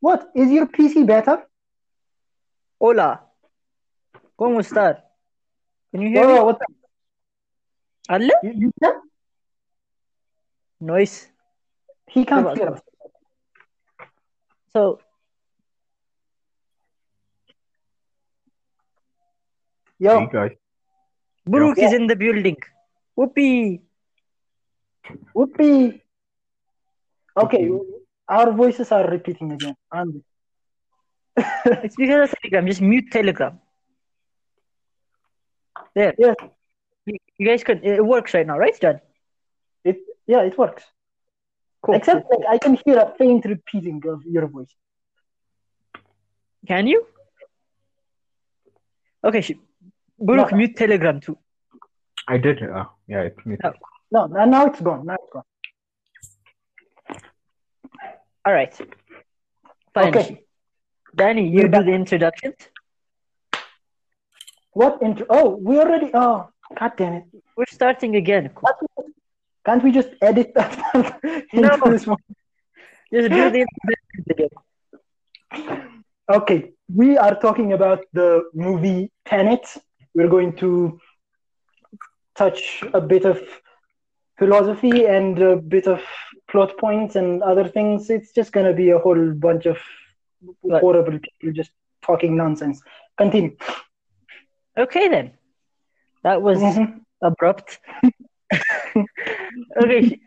What? Is your PC better? Hola. ¿Cómo estás? Can you hear Oh, me? what? Allah? You, you can? Noise. He can't hear us. So, Yo, Hey guys. Brooke Yeah. is in the building. Whoopee. whoopee. Okay, our voices are repeating again. aren't they? It's because of Telegram. Just mute Telegram. There. Yes, You you guys can. It works right now, right, John? it yeah, it works. Cool. Except cool, like I can hear a faint repeating of your voice. Can you? Okay, sh- Brooke, No. mute Telegram too. I did. Uh, yeah, it's me. Oh. No, now now it's gone. Now it's gone. All right. Finally. Okay. Danny, you do the introductions. What intro? Oh, we already. Oh, god damn it! We're starting again. Can't we, just edit that into No. this one? Just do the introductions again. Okay, we are talking about the movie Tenet. We're going to touch a bit of philosophy and a bit of plot points and other things. It's just going to be a whole bunch of Right. horrible people just talking nonsense. Continue. Okay then. That was Mhm. abrupt. okay.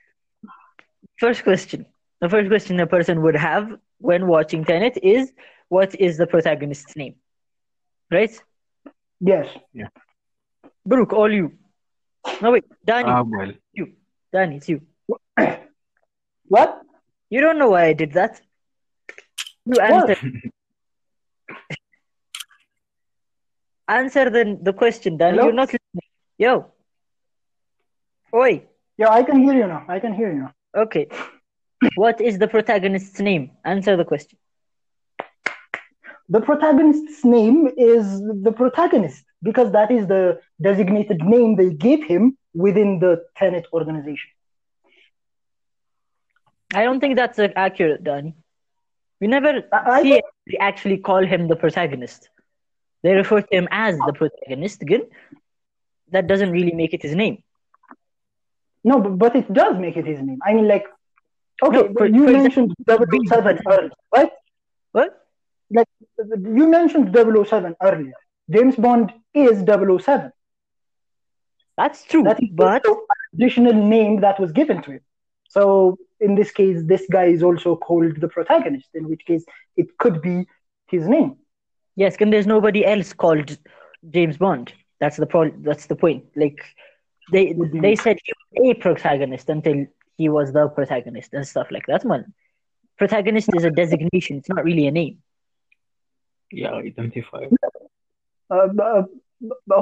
First question. The first question a person would have when watching Tenet is what is the protagonist's name? Right? Yes. Yeah. Brooke, all you. No wait, Danny, Ah, well. you. Danny, it's you. What? You don't know why I did that. You answer answer the the question, Danny. Hello? You're not listening. Yo. Oi. Yeah, I can hear you now. I can hear you now. Okay. What is the protagonist's name? Answer the question. The protagonist's name is the protagonist because that is the designated name they gave him within the Tenet organization. I don't think that's uh, accurate, Danny. We never I- I see anybody actually call him the protagonist. They refer to him as the protagonist. Again, that doesn't really make it his name. No, but, but it does make it his name. I mean, like, okay, No, for- you for mentioned 007 earlier, right? What? Like, you mentioned 007 earlier. James Bond is 007. That's true. That is but an additional name that was given to him. So, in this case, this guy is also called the protagonist, in which case it could be his name. yes, and there's nobody else called James Bond. That's the pro- That's the point. Like they Would be they said he was a protagonist until he was the protagonist and stuff like that. Man, protagonist is a designation. It's not really a name. Yeah, identify. Uh, uh,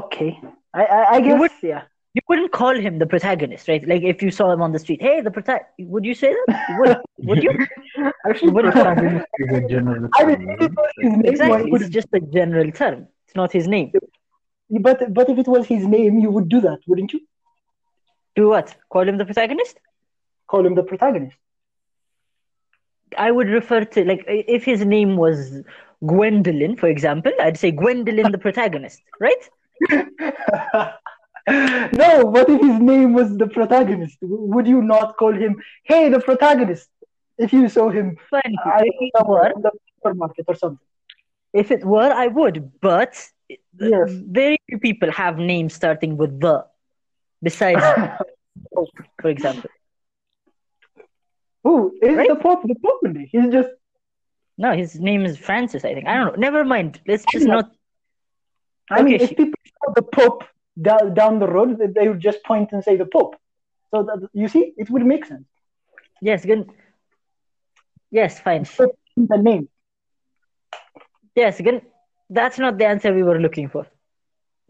okay. I, I, I guess, would- yeah. You wouldn't call him the protagonist, right? Like if you saw him on the street, hey, the prota would you say that? You would, would you? Actually, What do you protagonist is a general I mean, term, if it was his name, Exactly. It's just a general term. It's not his name. But but if it was his name, you would do that, wouldn't you? Do what? Call him the protagonist? Call him the protagonist. I would refer to like if his name was Gwendolyn, for example, I'd say Gwendolyn the protagonist, right? No, what if his name was the protagonist? Would you not call him, hey, the protagonist? If you saw him, Fine. I If it were, in the supermarket or something. if it were, I would. But Yes. very few people have names starting with the, besides Pope, for example. Who is Right? the Pope? The Pope. He's just No, his name is Francis, I think. I don't know. Never mind. Let's just not. I mean, Okay, if people saw the Pope down, down the road, they- would just point and say the Pope. So that, you see, it would make sense. Yes, good. Yes, fine. The name. Yes, again, that's not the answer we were looking for.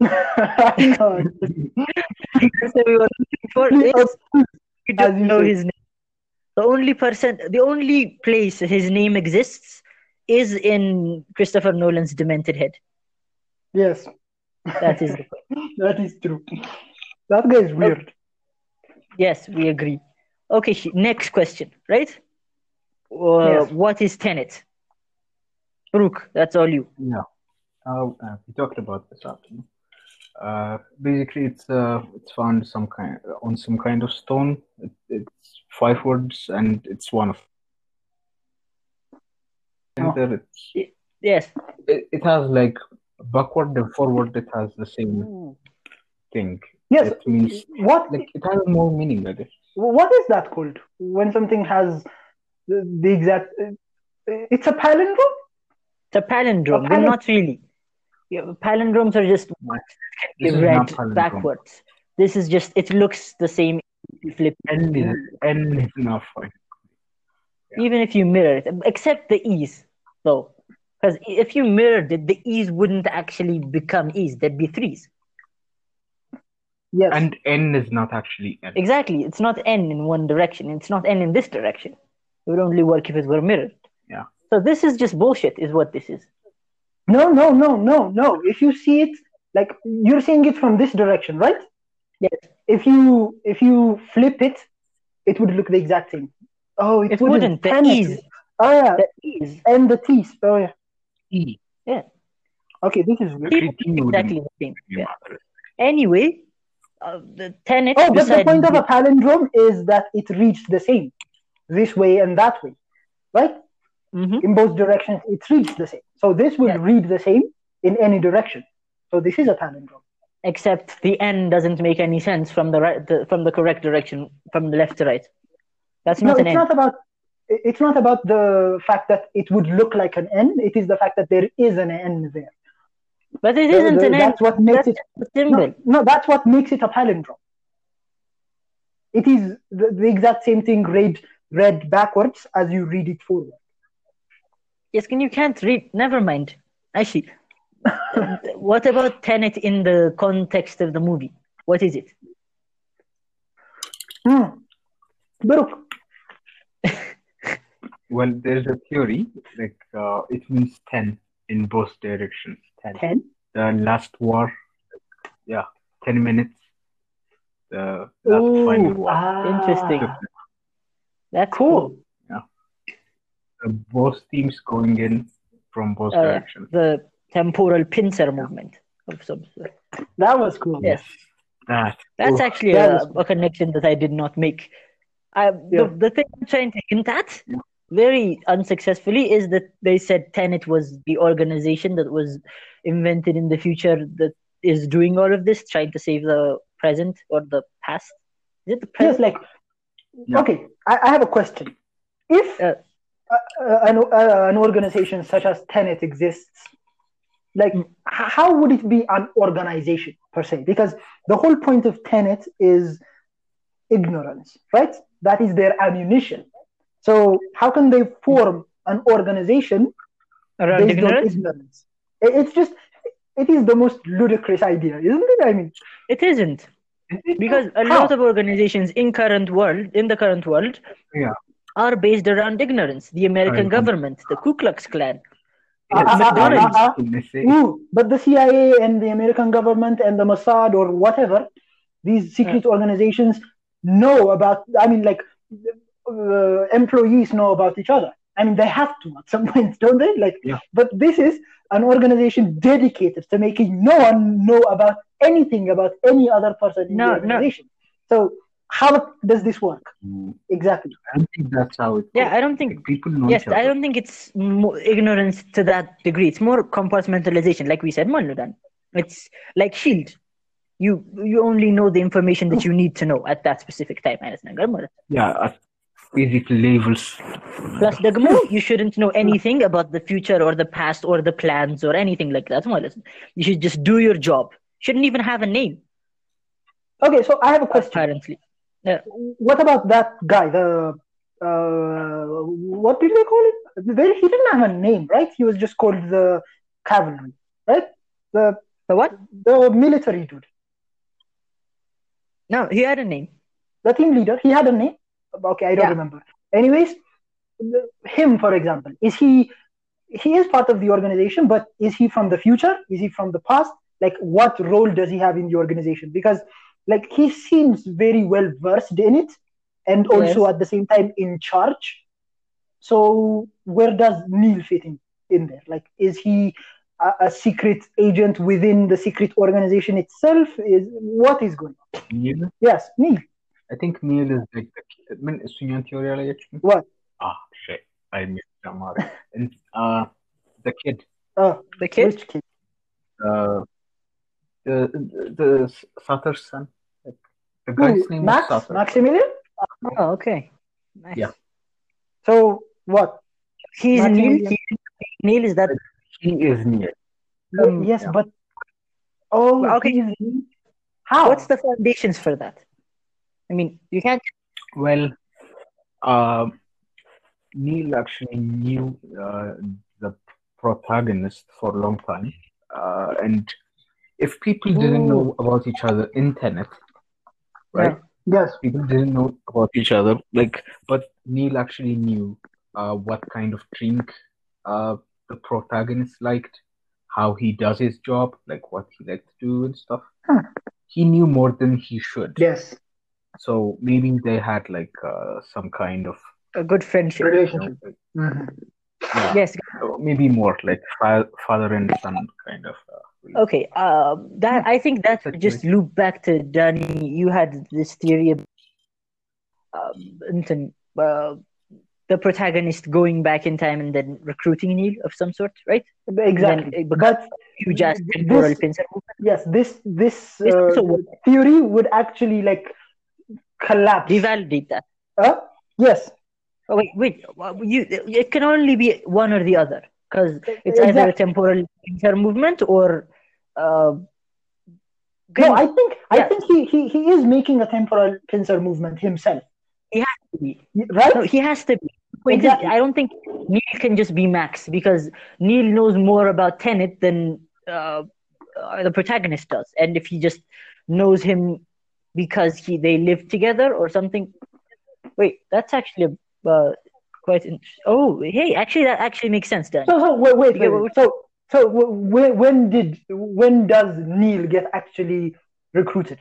Answer we were looking for Please, is we don't know his name. The only person, the only place his name exists is in Christopher Nolan's Demented Head. Yes, That is the point. that is true. That guy is weird. Yes, we agree. Okay, next question, right? Uh, Yes. What is Tenet? Rook, that's all you. Yeah. Uh, uh, we talked about this afternoon. Uh, basically, it's uh, it's found some kind on some kind of stone. It, it's five words, and it's one of. Oh. Center, it's, Yes. it, it has like backward and forward. It has the same hmm. thing. Yes. It means What like it has more meaning. I guess. what is that called when something has the, the exact? It's a palindrome. It's a palindrome, A but palin- not really. Yeah, palindromes are just words that can This be read backwards. This is just, it looks the same if you flip it. N is N is enough. I even if you mirror it, except the e's, though. Because if you mirrored it, the e's wouldn't actually become e's, there'd be threes. Yes. And N is not actually N. Exactly. It's not n in one direction, it's not n in this direction. It would only work if it were mirrored. Yeah. So this is just bullshit, is what this is. no, no, no, no, no. If you see it, like you're seeing it from this direction, right? Yes. If you if you flip it, it would look the exact same. Oh, it, It wouldn't. The Damn it. e's, Oh yeah, the e's, and the T's. Oh yeah. E. Okay, this is weird. Actually, T wouldn't exactly the same. Yeah. Anyway, uh, the tenet Oh, but the point of a palindrome is that it reads the same, this way and that way, right? Mhm. In both directions, it reads the same. So this will Yeah. read the same in any direction. So this is a palindrome. except the n doesn't make any sense from the right the, from the correct direction from the left to right. That's not No, not an it's n. not about. It's not about the fact that it would look like an N. It is the fact that there is an N there. But it The- isn't the- an n. that's what makes That's it. a. No, no, that's what makes it a palindrome. It is the, the exact same thing read read backwards as you read it forward. Yes, can you can't read. Never mind. Actually, what about Tenet in the context of the movie? What is it? Hmm. Baruch, Well, there's a theory like uh, it means ten in both directions. Ten. ten. The last war, yeah, ten minutes. The last final war. ah, Interesting. That's Cool. Yeah. Uh, both teams going in from both Uh, directions. The temporal pincer movement of some sort. That was cool. Yes. That. That's oh, actually that a, was- a connection that I did not make. I, Yeah. the, the thing I'm trying to hint at, very unsuccessfully, is that they said Tenet was the organization that was invented in the future that is doing all of this, trying to save the present or the past. Is it the Yes, present? like Yeah. okay. I, I have a question. If Uh, uh, uh, an uh, an organization such as Tenet exists, like Mm. how would it be an organization per se? Because the whole point of Tenet is ignorance, right? That is their ammunition. So how can they form an organization Around based ignorance? on ignorance? It's just it is the most ludicrous idea, isn't it? I mean, It isn't. Because a How? lot of organizations in current world, in the current world, Yeah. are based around ignorance. The American Right. government, the Ku Klux Klan. Uh, uh, uh, McDonald's. uh, uh, Ooh, but the CIA and the American government and the Mossad or whatever, these secret organizations know about. I mean, like uh, employees know about each other. I mean, they have to at some point, don't they? Like, Yeah. but this is an organization dedicated to making no one know about anything about any other person in No, the no. organization. So, how does this work Mm, exactly? I don't think that's how it. Yeah, works. I don't think Like, people know Yes, each other. I don't think it's mo ignorance to that degree. It's more compartmentalization, like we said, Manudan. It's like Shield. You you only know the information that you need to know at that specific time. Ayos na, ganun mo. Yeah, at basic levels. Plus, Dagmo, you shouldn't know anything about the future or the past or the plans or anything like that. Malas. You should just do your job. Shouldn't even have a name, Okay, so I have a question. apparently. what about that guy? The uh, what did they call it? They, he didn't have a name, right? He was just called the cavalry, right? The The what? the military dude, No, he had a name. the team leader. He had a name. Okay, I don't Yeah. remember. Anyways, him, for example, is he? He is part of the organization, but is he from the future? Is he from the past? Like, what role does he have in the organization? Because, like, he seems very well versed in it, and also Yes. at the same time in charge. So, where does Neil fit in? in there? Like, is he a, a secret agent within the secret organization itself? Is what is going on? Neil, Yes, Neil. I think Neil is like the key. من سنيان theory What? Ah shit. I missed Amar. And uh the kid. Oh, the kid? Which kid? Uh, the the, the Sator's son. The guy's Ooh, name Max? was Sator. Maximilian? Oh, okay. Nice. Yeah. So what? He's Neil. He, Neil is that. He is Neil. Um, yes, yeah. but oh, okay. How? What's the foundations for that? I mean, you can't. Well, um, Neil actually knew uh, the protagonist for a long time, uh, and if people didn't know about each other in Tenet, right? yes. People didn't know about each other, like, but Neil actually knew uh, what kind of drink uh, the protagonist liked, how he does his job, like what he likes to do and stuff. Huh. He knew more than he should. Yes. So maybe they had like uh, some kind of A good friendship. you know, Relationship. like, Mhm. yeah, Yes. maybe more like fa- father and son kind of. Uh. Okay. Um, that I think that That's just loop back to Danny. You had this theory of um, uh, the protagonist going back in time and then recruiting Neil of some sort, right? Exactly. Then it becomes But Huge ass This- temporal pincer yes, this this This uh, theory would actually like collapse. that. Huh? Yes. Oh, wait, wait. You, it can only be one or the other because it's either a temporal pincer movement or. Uh, No, I think I think he, he he is making a temporal pincer movement himself. be. Right? No, he has to be. Exactly. I don't think Neil can just be Max because Neil knows more about Tenet than uh, uh, the protagonist does, and if he just knows him because he they live together or something. Wait, that's actually uh, quite. In- oh, hey, actually, that actually makes sense, Dan. So so wait wait, Yeah, wait, so so when when did when does Neil get actually recruited?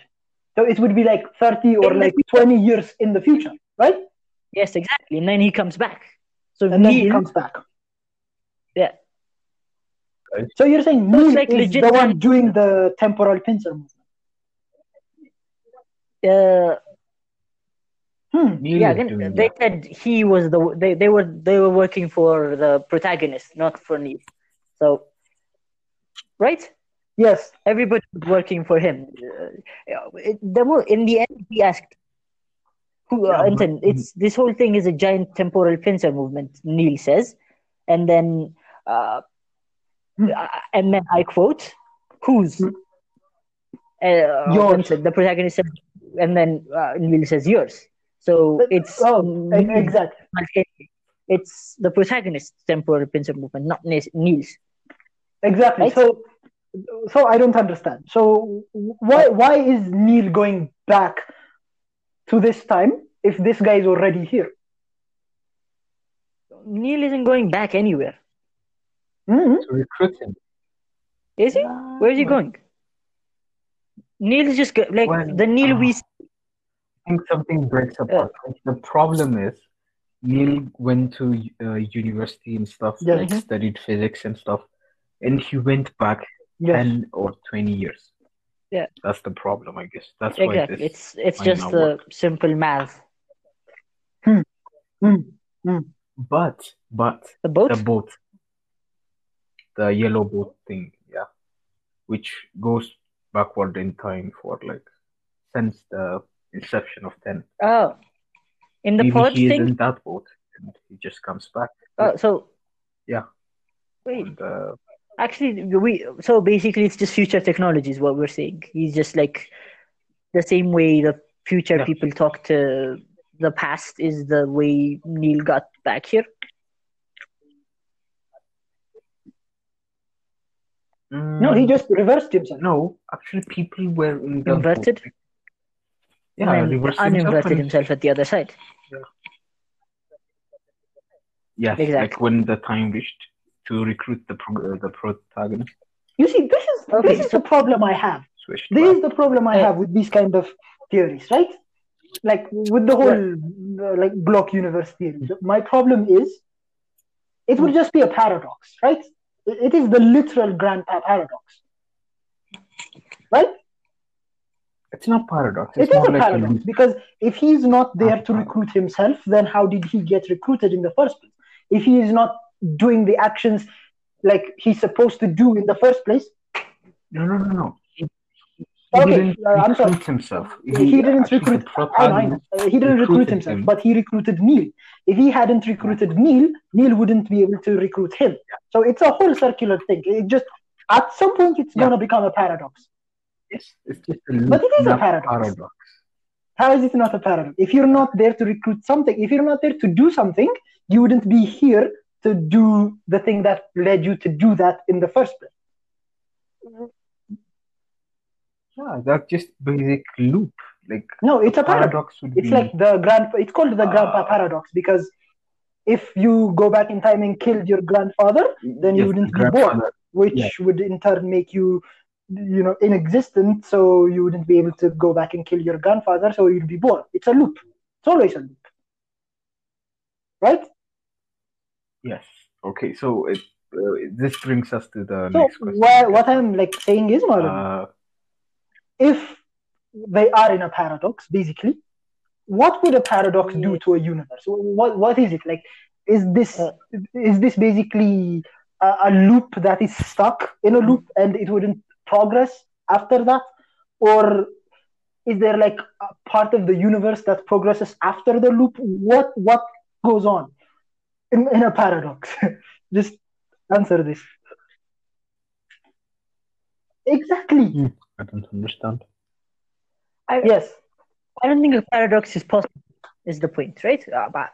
So it would be like thirty or In like twenty years in the future, right? Yes, exactly, and then he comes back. So And then he comes back. yeah, So you're saying Neil like is the one doing the temporal pincer movement? Uh, Hmm. Yeah. Again, they said he was the they, they were they were working for the protagonist, not for Neil. So, right? Yes. Everybody was working for him. Uh, it, the in the end, he asked, "Who?" Uh, Yeah, but- Anton, it's this whole thing is a giant temporal pincer movement. Neil says, and then, uh, Hmm. and then I quote, "Whose?" Hmm. Uh, Anton, the protagonist and then uh, Neil says, "Yours." So it's Oh, exactly. it's the protagonist's temporal pincer movement, not Ne- Neil's. Exactly. Right? So, so I don't understand. So why why is Neil going back to this time if this guy is already here? Neil isn't going back anywhere, Mm-hmm. To recruit him. is he? Where's he well- going? Neil's just like Well, the Neil we. ah. I think something breaks apart. Like, the problem is Neil went to uh, university and stuff, Yeah. like Mhm. studied physics and stuff, and he went back Yes. 10 or 20 years. Yeah. That's the problem, I guess. That's why Exactly. this. It's it's just the work. simple math. Hmm. Hmm. Hmm. But, but, The boat. the boat, the yellow boat thing, yeah, which goes backward in time for like since the inception of 10. oh, in the Maybe pod he is in that boat and he just comes back. Oh, so. Yeah. Wait. And, uh, Actually, we so basically it's just future technology is what we're saying. He's just like the same way the future Yeah. people talk to the past is the way Neil got back here. No, he just reversed himself. mm, No, actually, people were in the Inverted? boat. Yeah, and reversed uninverted and- himself at the other side. Yes, Exactly. like when the time reached to recruit the pro- uh, the protagonist, You see, this is Okay, this is so- the problem I have. switched This back. is the problem I have with these kind of theories, right? Like with the whole uh, like block universe theory. My problem is it would just be a paradox, right? It is the literal grandpa paradox, right? It's not paradox. It's It is a like paradox loop. because if he is not there to recruit himself, then how did he get recruited in the first place? If he is not doing the actions like he's supposed to do in the first place, No, no, no, no. He, he Okay, didn't uh, I'm sorry. recruit himself. he, didn't recruit. I know, I know. Uh, he didn't recruit himself, him. but he recruited Neil. If he hadn't recruited Neil, Neil wouldn't be able to recruit him. So it's a whole circular thing. It just at some point it's Yeah. gonna become a paradox. Yes, it's just a But it is a not paradox. How is it not a paradox? If you're not there to recruit something, if you're not there to do something, you wouldn't be here to do the thing that led you to do that in the first place. Yeah, that's just basic loop. Like No, it's a paradox. paradox It's be like the grand. It's called the grandpa Ah. paradox because if you go back in time and killed your grandfather, then you wouldn't be born, which Yeah. would in turn make you, you know, inexistent. So you wouldn't be able to go back and kill your grandfather. So you'd be born. It's a loop. It's always a loop, right? Yes. Okay, so it uh, this brings us to the So next question. wha- what I'm like saying is, Maulana, Uh, if they are in a paradox, basically, what would a paradox do to a universe? What what is it like? Is this Uh, is this basically a, a loop that is stuck in a loop and it wouldn't progress after that, or is there like a part of the universe that progresses after the loop? What what goes on in in a paradox? Just answer this. Exactly. I don't understand. I, Yes. I don't think a paradox is possible. Is the point, right? Uh, but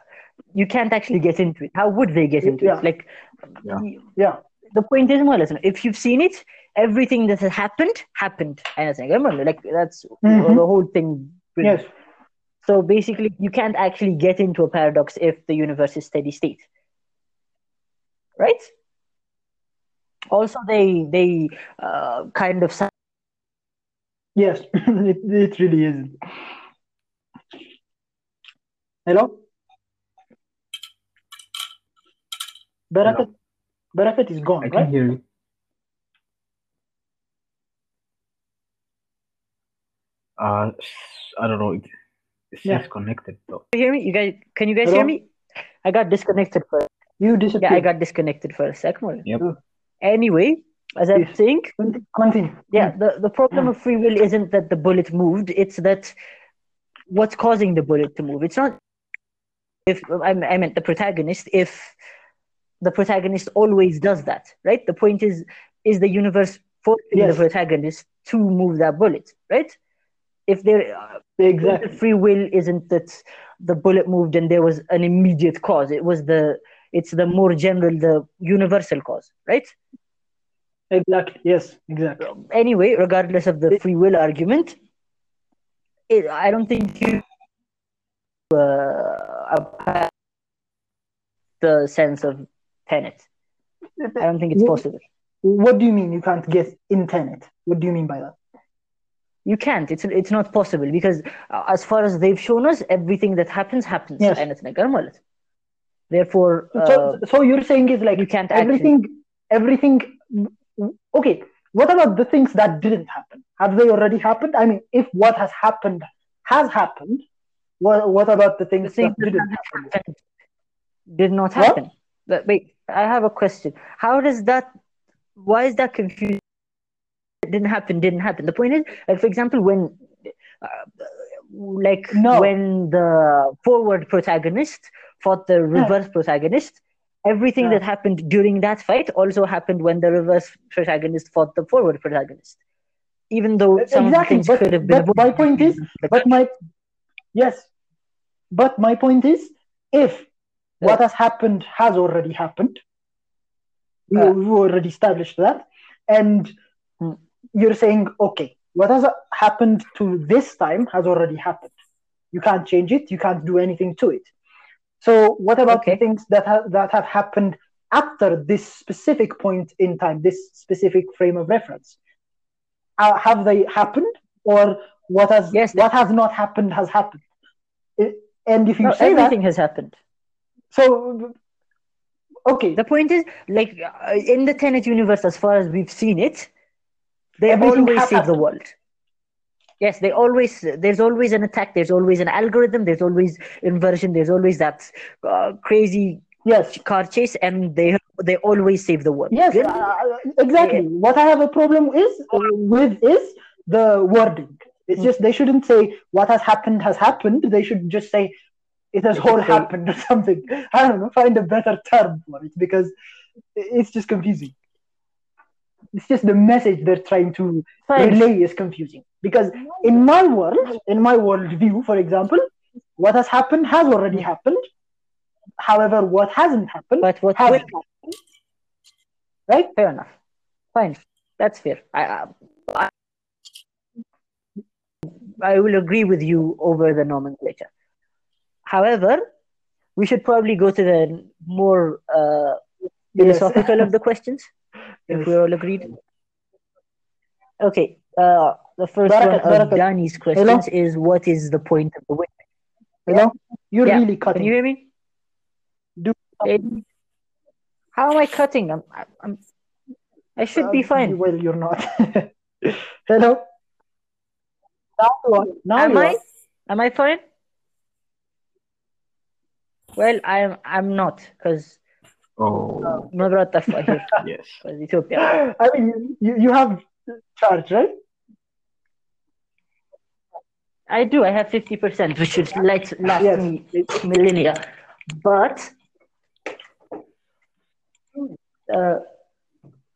you can't actually get into it. How would they get into Yeah. it? Like, Yeah. Yeah. the point is more or less, if you've seen it, everything that has happened happened. And I think remember, like that's Mhm. the whole thing. Yes. So basically, you can't actually get into a paradox if the universe is steady state, right? Also, they they uh, kind of sa- Yes, it, it really isn't. Hello? Barakat, Barakat is I gone, can right? hear you. Uh, I don't know. It, it Yeah. says connected though. hear me. You guys, can you guys Hello? hear me? I got disconnected for You disappeared. yeah, I got disconnected for a second. Yep. Anyway, as Yes. saying, Continue. yeah, the, the problem of free will isn't that the bullet moved, it's that what's causing the bullet to move. It's not if I, I meant the protagonist, if the protagonist always does that, right? The point is, is the universe forcing Yes. the protagonist to move that bullet, right? If there, uh, Exactly. free will isn't that the bullet moved and there was an immediate cause. It was the, it's the more general, the universal cause, right? Exactly. Yes, exactly. anyway, regardless of the free will argument, it, I don't think you uh, the sense of tenet. I don't think it's possible. What do you mean you can't get in Tenet? What do you mean by that? You can't. It's it's not possible because uh, as far as they've shown us, everything that happens happens. Yes. And it's like normal. Therefore, uh, so, so you're saying is like you can't actually. everything, everything. Okay, what about the things that didn't happen? Have they already happened? I mean, if what has happened has happened, what what about the the things things that didn't haven't happen? did not What? happen. But wait, I have a question. How does that? Why is that confusing? It didn't happen. Didn't happen. The point is, like for example, when, uh, like No. when the forward protagonist fought the reverse protagonist, everything Yeah. that happened during that fight also happened when the reverse protagonist fought the forward protagonist. Even though some Exactly, things but- could have been but my point is- But my yes, but my point is, if what has happened has already happened, we, Yeah. we've already established that, and Hmm. you're saying, okay, what has happened to this time has already happened. You can't change it. You can't do anything to it. So, what about Okay. things that have that have happened after this specific point in time, this specific frame of reference? Uh, have they happened, or what has Yes, what has not happened has happened? It- and if you No, say that, everything has happened. so okay, The point is, like uh, in the Tenet universe, as far as we've seen it, they Everything always save the world. Yes, they always. There's always an attack. There's always an algorithm. There's always inversion. There's always that uh, crazy yes, car chase, and they they always save the world. yes, uh, exactly. What I have a problem is uh, with is the wording. It's Mm. just they shouldn't say what has happened has happened. They should just say it has all happened or something. I don't know. Find a better term for it because it's just confusing. It's just the message they're trying to relay is confusing because in my world, in my world view, for example, what has happened has already happened. However, what hasn't happened But what has happened. Right? Fair enough. Fine. That's fair. I, I, I- I will agree with you over the nomenclature. However, we should probably go to the more uh. Philosophical of the questions, if Yes. we're all agreed. Okay. Uh, the first Barakat, one of Barakat. Danny's questions is what is the point of the win? Hello? You're Yeah. really Can cutting. you hear me? Do- How am I cutting? I'm, I'm, I should be Uh, fine. Well, you're not. Hello? Now you are. Now Am you I? are. Am I fine? Well, I'm I'm not because Oh, Mabrat Tafa here, yes. 'cause Ethiopia. I mean, you, you have charge, right? I do. I have fifty percent, which should last last Yes. me millennia. But uh,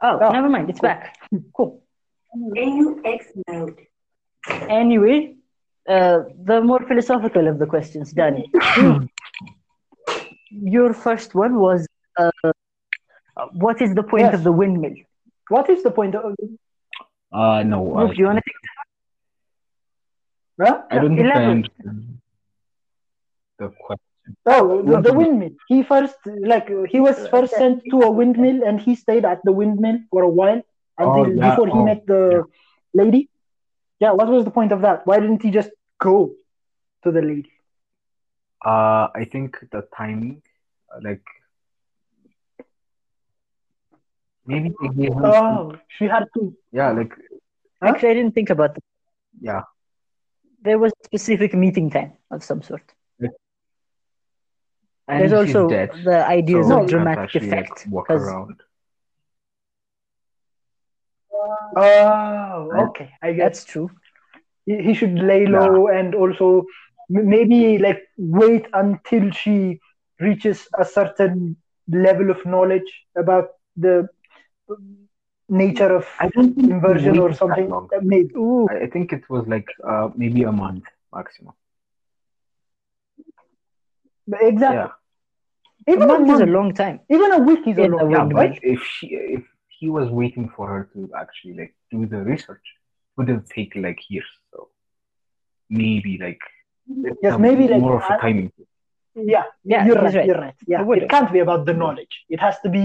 oh, Oh, never mind. It's back. Cool. AUX mode. Anyway, uh, the more philosophical of the questions, Danny. Your first one was, uh, what is the point Yes. of the windmill? What is the point of Uh, no. Luke, I, do you want to take huh? I don't think I Elaborate. understand the question. Oh, the, the windmill. He first, like, uh, he was first sent to a windmill and he stayed at the windmill for a while until Oh, yeah. before he Oh, met the lady. Yeah, what was the point of that? Why didn't he just go to the lady? Uh, I think the timing, uh, like maybe they gave him. Oh, she had to. Yeah, like Huh? Actually, I didn't think about that. yeah, There was a specific meeting time of some sort. and There's also dead, the ideas so of can't dramatic actually, like, effect. walk 'cause around. Oh, okay. I guess That's true. he, he should lay low and also maybe like wait until she reaches a certain level of knowledge about the nature of I don't think inversion or waited that something. Maybe. Ooh, I I think it was like uh, maybe a month maximum. Exactly. Yeah, a Even a, month is a long time. even a week is a In a long time, windmill. right? if she if he was waiting for her to actually like do the research, it would have taken like years. So maybe like Yes, a- maybe, like, more of a I- timing. thing. Yeah, Yeah, you're right, right. You're right. Yeah, It would it have. can't be about the knowledge. It has to be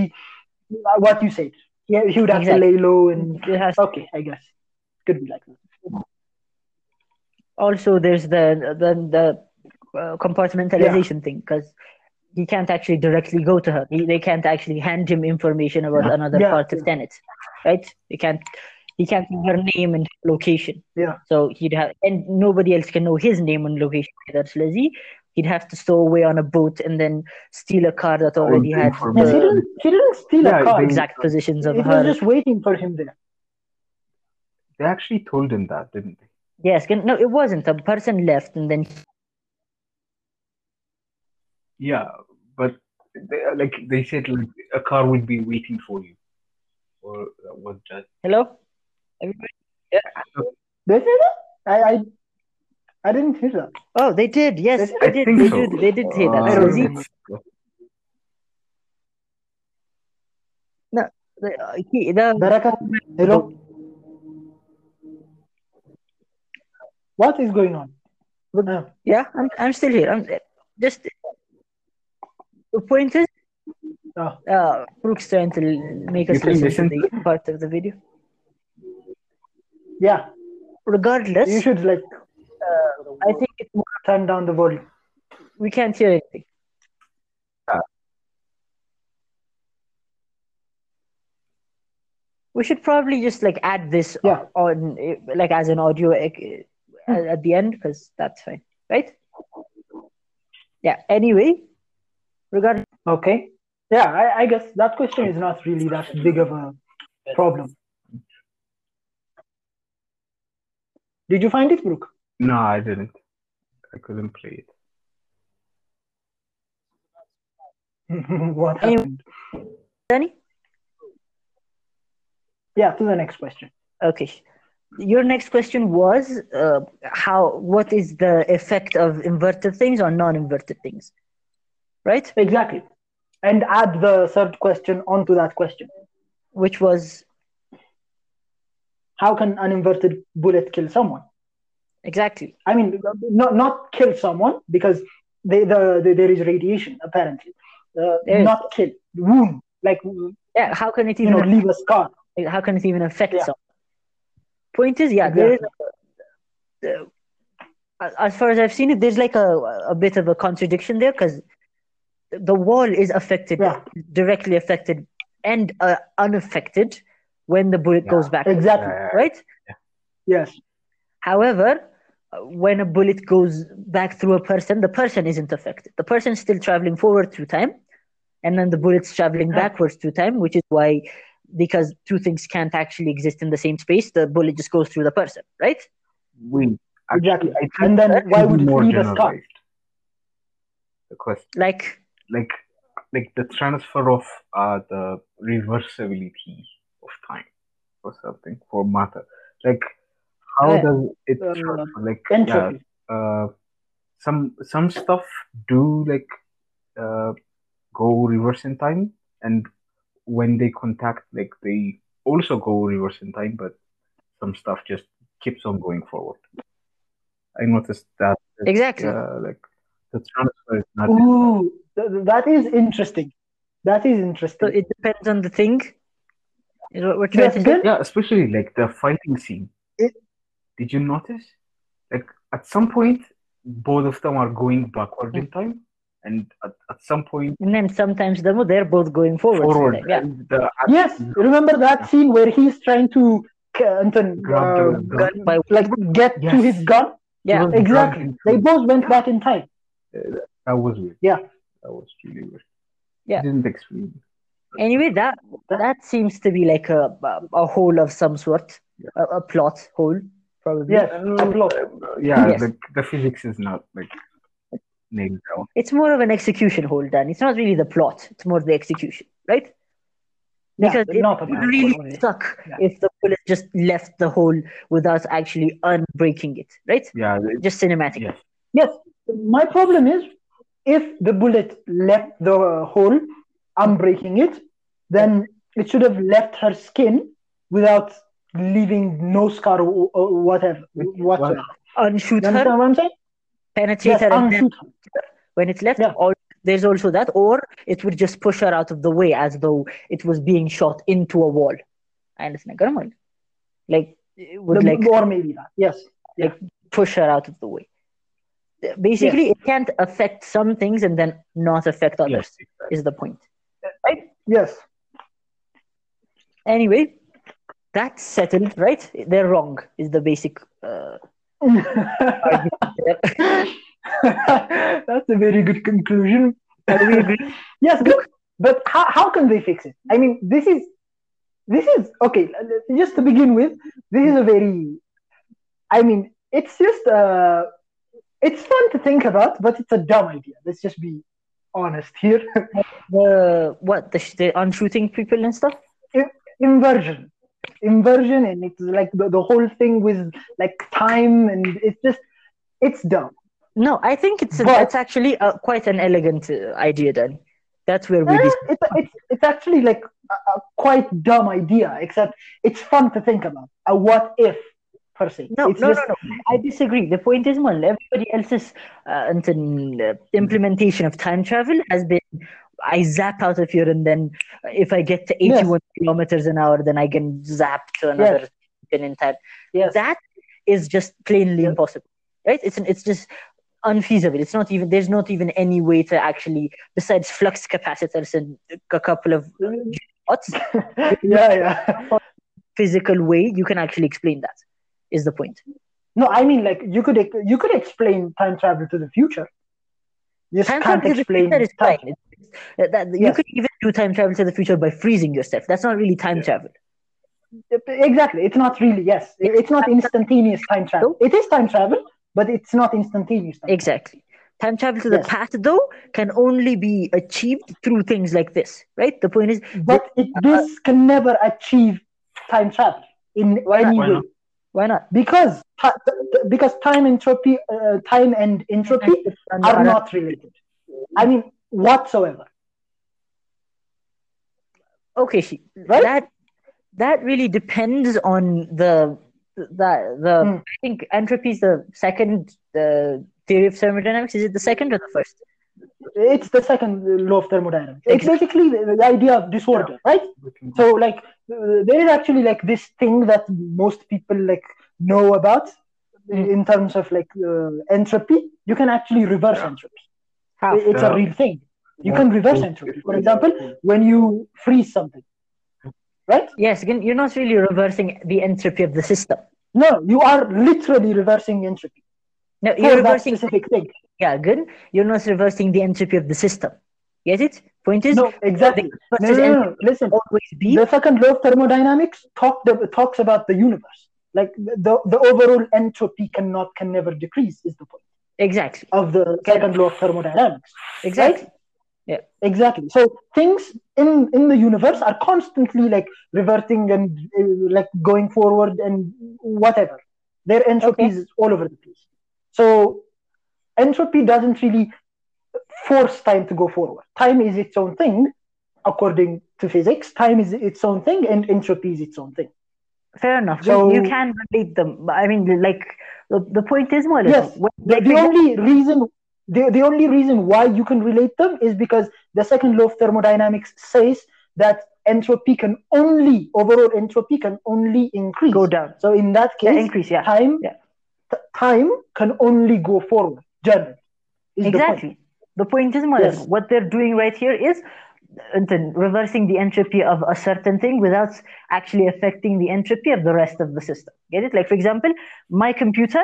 uh, what you said. Yeah, he would have exactly. to lay low and okay, I guess could be like that. Also, there's the the the uh, compartmentalization yeah. thing because he can't actually directly go to her. He, they can't actually hand him information about another yeah, part of Tenet, right? He can't. He can't know her name and location. Yeah. So he'd have, and nobody else can know his name and location either. So he'd have to stow away on a boat and then steal a car that already had information. Yes, he didn't. He didn't steal Yeah, a car. exact positions of it her. was just waiting for him there. They actually told him that, didn't they? Yes, can- no, it wasn't. A person left and then Yeah, but they, like they said, like a car would be waiting for you, or was just hello. Everybody? They say that? I, I, I didn't hear that. Oh, they did. Yes, they did. They did. So. did. They did say that. Uh, so no, the, uh, he, the, Baraka, hello. What is going on? Yeah, I'm, I'm still here. I'm uh, just the point is, ah. uh, trying to make us listen, listen to the part of the video. Yeah. Regardless, you should like I think it's more, turn down the volume. we can't hear anything. We should probably just like add this Yeah. on like as an audio eh, at at the end because that's fine, right? Yeah. Anyway, regarding Okay. Yeah, I, I guess that question is not really that big of a problem. Did you find it, Brooke? No, I didn't. I couldn't play it. what Any- happened? Danny? Yeah, to the next question. Okay. Your next question was uh, how what is the effect of inverted things on non-inverted things, right? Exactly. And add the third question onto that question. Which was How can an inverted bullet kill someone? Exactly I mean, not not kill someone because they, the, the there is radiation apparently. Uh, There is. not kill, wound, like yeah. How can it know, even leave a scar. how can it even affect Yeah. someone? Point is, yeah, there is. A, uh, as far as I've seen it, there's like a a bit of a contradiction there because the wall is affected Yeah. directly affected and uh, unaffected when the bullet Yeah. goes back, Exactly. Yeah, right? Yes. However, when a bullet goes back through a person, the person isn't affected. The person's still traveling forward through time, and then the bullet's traveling Yeah. backwards through time, which is why, because two things can't actually exist in the same space, the bullet just goes through the person, right? We actually, Exactly. I And then why would it more leave a scar? The question, Like, like, like the transfer of uh, the reversibility of time or something for matter. Like, how Yeah. does it Uh, transfer? Like, yeah, uh, some some stuff do like uh, go reverse in time, and when they contact, like they also go reverse in time, but some stuff just keeps on going forward. I noticed that. that, Exactly. Uh, like the transfer is not. Ooh, th- that is interesting. That is so interesting. it depends on the thing. Is what we're trying Yes, to say. Yeah, especially like the fighting scene. Did you notice? Like at some point, both of them are going backward in time, and at, at some point And then sometimes they're both going forward. forward. Yeah. the Yes, remember that scene where he's trying to uh, Anton, uh, gun. By like get to his gun. yeah. Exactly. They both went back in time. That was weird. Yeah. That was really weird. Yeah. Didn't explain. Anyway, that that seems to be like a a hole of some sort, Yeah. a, a plot hole probably. Yes, um, a plot. Yeah, Yes. the, the physics is not like nailed down. It's more of an execution hole, Dan. It's not really the plot. It's more the execution, right? Yeah, Because it not a would really only. suck Yeah. if the bullet just left the hole without actually unbreaking it, right? Yeah, it- Just cinematic. yes. Yes, my problem is if the bullet left the hole, I'm it, then it should have left her skin without leaving no scar or, or whatever. whatsoever. Unshoot You her, understand what I'm saying? penetrate Yes, her, and unshoot her. when it's left, Yeah. or there's also that, or it would just push her out of the way as though it was being shot into a wall. I understand. Ganun mo. Like it would The- like or maybe that. Yes. Like push her out of the way. Basically, it can't affect some things and then not affect others. Yes. Is the point. Right? Yes. Anyway, that's settled, right? They're wrong. Is the basic. Uh, That's a very good conclusion. we agree? Yes, good. But how, how can they fix it? I mean, this is this is okay. Just to begin with, this is a very. I mean, it's just uh, it's fun to think about, but it's a dumb idea. Let's just be honest here. The what the, the unshooting people and stuff. Inversion, inversion, and it's like the, the whole thing with like time, and it's just it's dumb. No, I think it's But- it's actually uh, quite an elegant uh, idea. Then that's where we. Eh, it's, it's it's actually like a, a quite dumb idea, except it's fun to think about. A what if per se. No, it's no, just, no, no. I disagree. The point is, man, everybody else's uh, uh, implementation of time travel has been I zap out of here, and then if I get to Yes. 81 kilometers an hour, then I can zap to another pin in time. Yes. That is just plainly Yes. impossible, right? It's it's just unfeasible. It's not even there's not even any way to actually besides flux capacitors and a couple of spots. yeah, yeah. physical way you can actually explain that. Is the point? No, I mean like you could you could explain time travel to the future. You just Time can't travel to the explain is time. fine. It's- that- that- You Yes. could even do time travel to the future by freezing yourself. That's not really time travel. Exactly. It's not really, yes. It- It's not instantaneous time travel. It is time travel, but it's not instantaneous time Exactly. Time travel to the past, though, can only be achieved through things like this, right? The point is. But it, this can never achieve time travel in Why not? any Why way. not? why not? Because, because time entropy, uh, time and entropy are not related. I mean, whatsoever. Okay, she, Right? that that really depends on the that the Hmm. I think entropy is the second uh, theory of thermodynamics. Is it the second or the first? It's the second law of thermodynamics. It's Exactly. basically the, the idea of disorder, right? So, like, there is actually like this thing that most people like know about in- in terms of like uh, entropy. You can actually reverse entropy. How? It- It's a real thing. You can reverse entropy. For example, when you freeze something, right? Yes, again, you're not really reversing the entropy of the system. No, you are literally reversing entropy No, you're that reversing. specific thing. Yeah, good. You're not reversing the entropy of the system. Get it? Point is, No, exactly. the No, no, no, no. Listen, always be the second law of thermodynamics talk the, talks about the universe. Like the, the overall entropy cannot can never decrease is the point exactly, of the second law of thermodynamics. exactly. Yeah. Exactly. So things in in the universe are constantly like reverting and uh, like going forward and whatever. Their entropy is all over the place. So entropy doesn't really force time to go forward. Time is its own thing, according to physics. Time is its own thing, and entropy is its own thing. Fair enough. So- you can relate them. I mean, like the, the point is more. Yes, The, the only reason the, the only reason why you can relate them is because the second law of thermodynamics says that entropy can only overall entropy can only increase. go down. So in that Yeah, case, increase. Yeah, time Yeah. t- time can only go forward. Generally, is the point. exactly. The point is, Yes. what they're doing right here is reversing the entropy of a certain thing without actually affecting the entropy of the rest of the system. Get it? Like, for example, my computer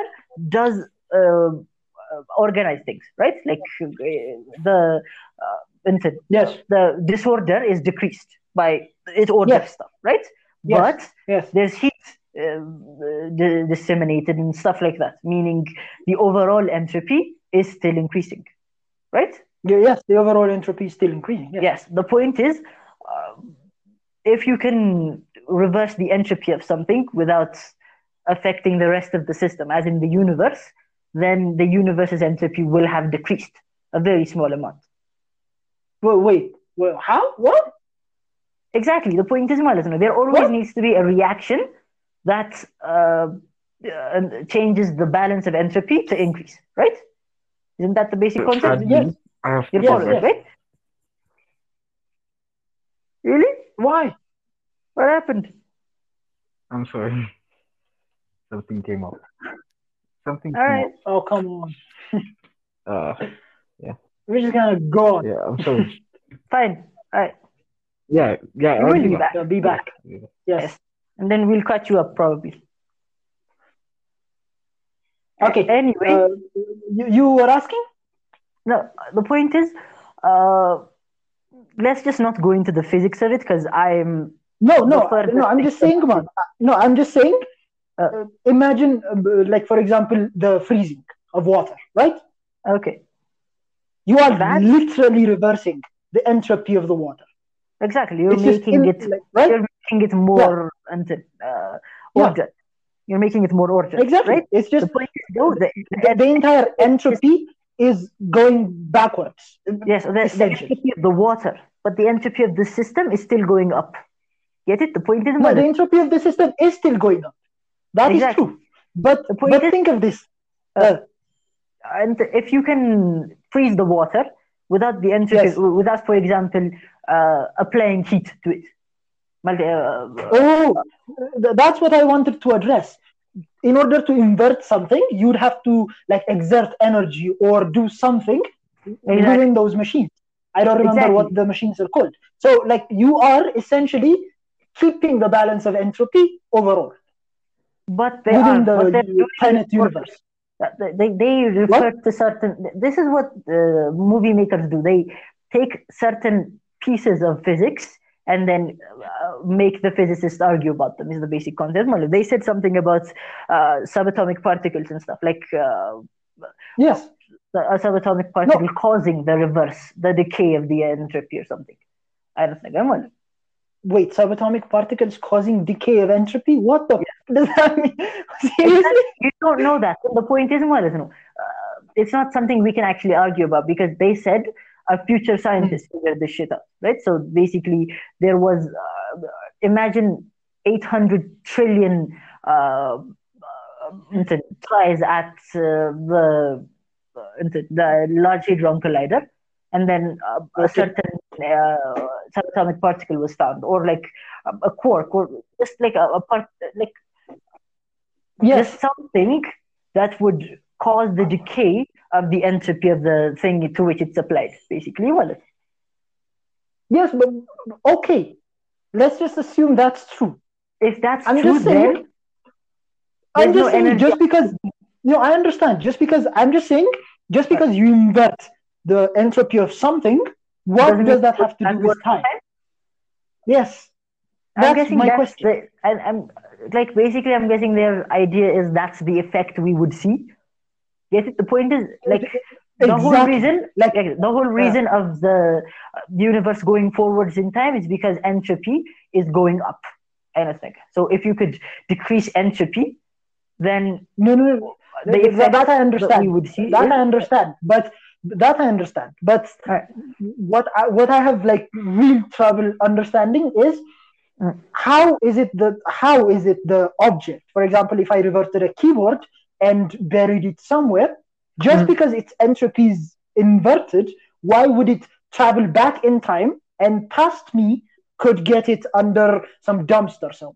does uh, uh, organize things, right? Like uh, the uh, Yes, the disorder is decreased by it orders Yes. stuff, right? Yes. But yes, there's heat uh, di- disseminated and stuff like that, meaning the overall entropy is still increasing, right? Yeah, yes. The overall entropy is still increasing. Yes. Yes. The point is, uh, if you can reverse the entropy of something without affecting the rest of the system, as in the universe, then the universe's entropy will have decreased a very small amount. Well, wait. Well, how? What? Exactly. The point is, Malatano, there always What? needs to be a reaction that uh, uh, changes the balance of entropy to increase, right? Isn't that the basic concept? Yes. I have You're Yes, following, yes. right? Really? Why? What happened? I'm sorry. Something came up. Something All came right. Oh, come on. uh, yeah. We're just gonna go on. yeah, I'm sorry. Fine. All right. Yeah, yeah. You I'll will be be back. back. Be back. Yeah. Yes. And then we'll cut you up probably. Okay. Anyway, Uh, you, you were asking? No, the point is, uh, let's just not go into the physics of it because I'm No, no, no. I'm just saying, man. Uh, No, I'm just saying. Uh, Uh, imagine, uh, like for example, the freezing of water, right? okay. You are That- literally reversing the entropy of the water. Exactly. You're It's making in- it like, right? you're making it more until, uh, Yeah. ordered. You're making it more ordered. Exactly. Right? It's just The point is, though, the, the, the entire entropy is going backwards. Yes, the, the entropy of the water, but the entropy of the system is still going up. Get it? The point is, No, the entropy of the system is still going up. That is Exactly. true. But but is- think of this. Uh, Uh, and if you can freeze the water without the entropy, Yes. without, for example, uh, applying heat to it. Multi- uh, oh, that's what I wanted to address. In order to invert something, you'd have to like exert energy or do something Exactly. within those machines. I don't remember Exactly. what the machines are called. So like you are essentially keeping the balance of entropy overall But they within are. the what planet universe. They, they, refer to certain. This is what uh, movie makers do. They take certain pieces of physics and then uh, make the physicists argue about them. Is the basic concept. They said something about uh, subatomic particles and stuff like uh, Yes. a subatomic particle causing the reverse, the decay of the entropy or something. I don't think. Well, Wait, subatomic particles causing decay of entropy? What the f- does that mean? Seriously? you don't know that. The point is, well, know, uh, it's not something we can actually argue about because they said a future scientist figured this shit out, right? So basically, there was uh, imagine 800 trillion uh, uh, tries at uh, the uh, the Large Hadron Collider, and then uh, a certain uh, subatomic particle was found, or like a, a quark, or just like a, a part, like Yes. just something that would cause the decay of the entropy of the thing to which it's applied, basically. Well, Yes, but okay. Let's just assume that's true. if that's I'm true, just saying. then I'm just no saying energy. just because no, I understand. Just because I'm just saying just because you invert the entropy of something, what Doesn't does that have to do with time? time? Yes. I'm That's guessing my that's question. the, and I'm like basically I'm guessing their idea is that's the effect we would see. It? The point is like the whole reason Like- like the whole reason of the uh, universe going forwards in time is because entropy is going up. Anything. So if you could decrease entropy, then No, no, no. the That, that I that understand. we would see That is- I understand. But that I understand. But Alright. what I, what I have like real trouble understanding is Mm. how is it the how is it the object? For example, if I reverted a keyboard and buried it somewhere, just Mm. because its entropy is inverted, why would it travel back in time and past me could get it under some dumpster somewhere?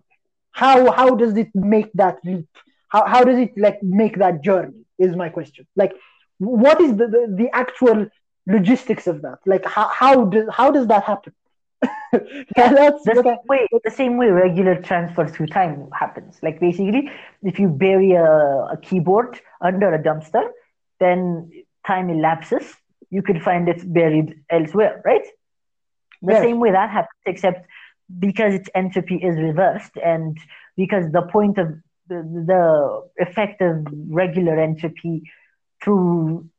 How how does it make that leap? How how does it like make that journey? Is my question. Like, what is the the, the actual logistics of that? Like, how how does how does that happen? Yeah, that's the what I, same way the same way regular transfer through time happens. Like basically, if you bury a, a keyboard under a dumpster, then time elapses. You could find it buried elsewhere, right? The Yes. same way that happens, except because its entropy is reversed, and because the point of the, the effect of regular entropy through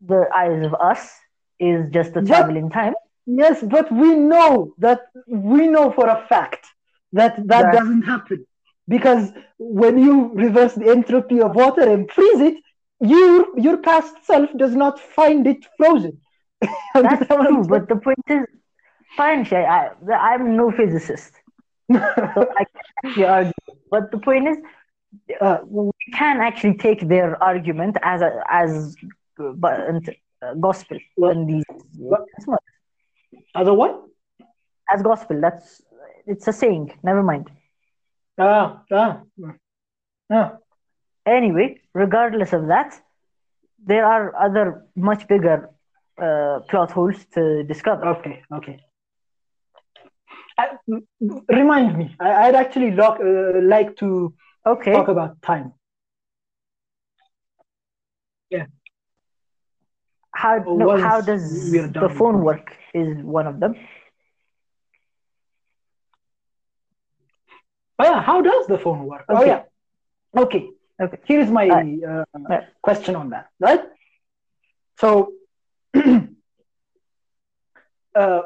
the eyes of us is just the travel in time. Yes, but we know that we know for a fact that that That- doesn't happen because when you reverse the entropy of water and freeze it, your your past self does not find it frozen. That's Understand what I'm true, but the point is, fine, Shay, I, I'm no physicist, so I can't actually argue. But the point is, uh, we can actually take their argument as a as uh, but, uh, gospel Well- these well- that's a what? as gospel. That's it's a saying. Never mind. Ah, ah, ah. Anyway, regardless of that, there are other much bigger uh, plot holes to discover. Okay, okay. I, remind me. I, I'd actually lock, uh, like to Okay. talk about time. Yeah. How no, how does the phone work? Is one of them. Oh yeah, how does the phone work? Oh Okay. yeah. Okay. Okay. Here's my Alright. uh, Right. question on that, right? So, uh,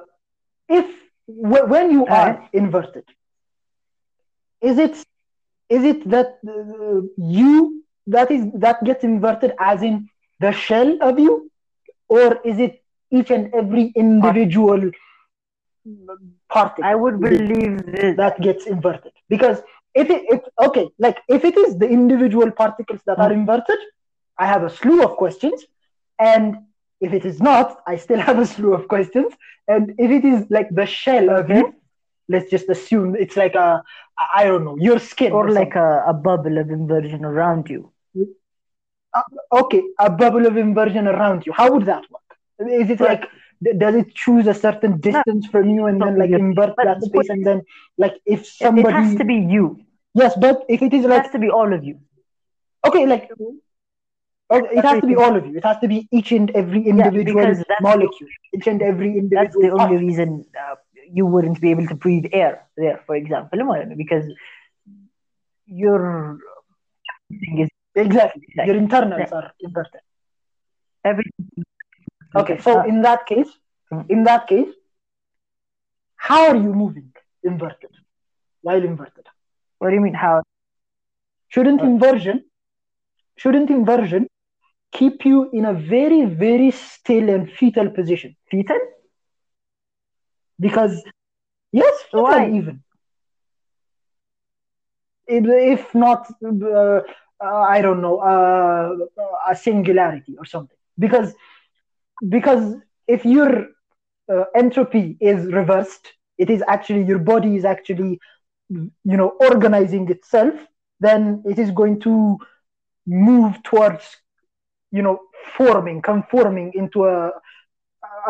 if w- when you are inverted, is it is it that uh, you that is that gets inverted as in the shell of you, or is it each and every individual particle? I would believe that that gets inverted. Because if it if okay like if it is the individual particles that are hmm. inverted i have a slew of questions. And if it is not i still have a slew of questions. And if it is like the shell of Okay. you let's just assume it's like a i don't know your skin or like a, a bubble of inversion around you. Uh, okay a bubble of inversion around you. How would that work is it Right. like does it choose a certain distance from you and then like invert that space and then like if It- somebody It has to be you. yes but if it is It like has to be all of you. okay like it has to be all of you it has to be each and every individual that's- molecule each and every individual. That's the only part. reason uh, you wouldn't be able to breathe air there, for example, because your thing is exactly Exactly. your internals Yeah. are inverted everything. Okay so Uh, in that case Mm. in that case how are you moving inverted while inverted what do you mean? How? shouldn't Uh, inversion shouldn't inversion keep you in a very very still and fetal position Fetal? because yes fetal Why? even if, if not uh, uh, i don't know uh, a singularity or something because because if your uh, entropy is reversed it is actually your body is actually you know organizing itself then it is going to move towards you know forming conforming into a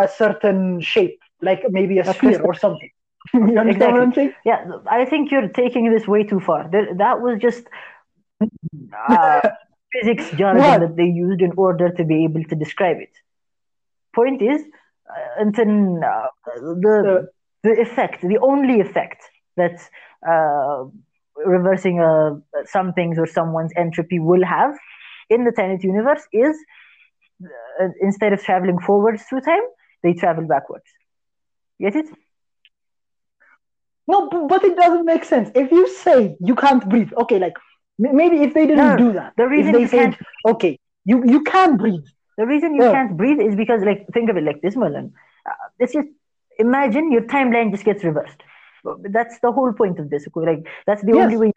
a certain shape like maybe a A sphere crystal. or something you understand what i'm saying Yeah, I think you're taking this way too far. That was just uh, physics jargon that they used in order to be able to describe it. Point is, uh, until uh, the the effect, the only effect that uh, reversing uh, some things or someone's entropy will have in the Tenet universe is uh, instead of traveling forwards through time, they travel backwards. Get it? No, but it doesn't make sense. If you say you can't breathe, okay, like maybe if they didn't No, do that, the if reason they said, can't- okay, you you can breathe, The reason you Yeah. can't breathe is because, like, think of it like this, Malan. Uh, let's just imagine your timeline just gets reversed. That's the whole point of this. Like, that's the Yes. only way.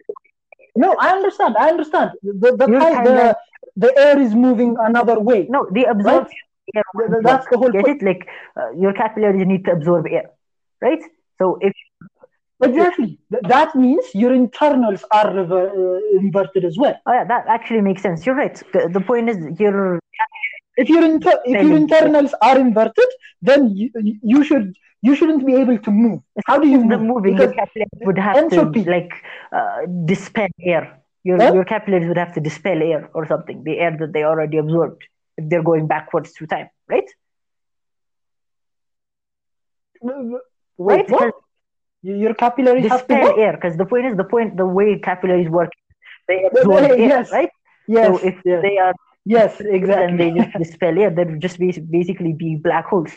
no, I understand, I understand. The the time, the, the air is moving another way. No, they absorb air. Th- th- that's the whole Get point. it? Like, uh, your capillaries need to absorb air, right? So if Exactly. Th- That means your internals are rever- uh, inverted as well. oh yeah, that actually makes sense. You're right. The, the point is, your If your inter- if your internals are inverted, then you, you should you shouldn't be able to move. How do you move? moving, Because your capillaries would have entropy. to like uh, dispel air. Your Huh? your capillaries would have to dispel air or something, the air that they already absorbed, if they're going backwards through time, right? wait, Right? what? Your capillaries have to Dispel air, because the point is the point the way capillaries work, they absorb they- air, right? Yes, so if yes, they are yes, exactly. they just dispel that would just be basically be black holes,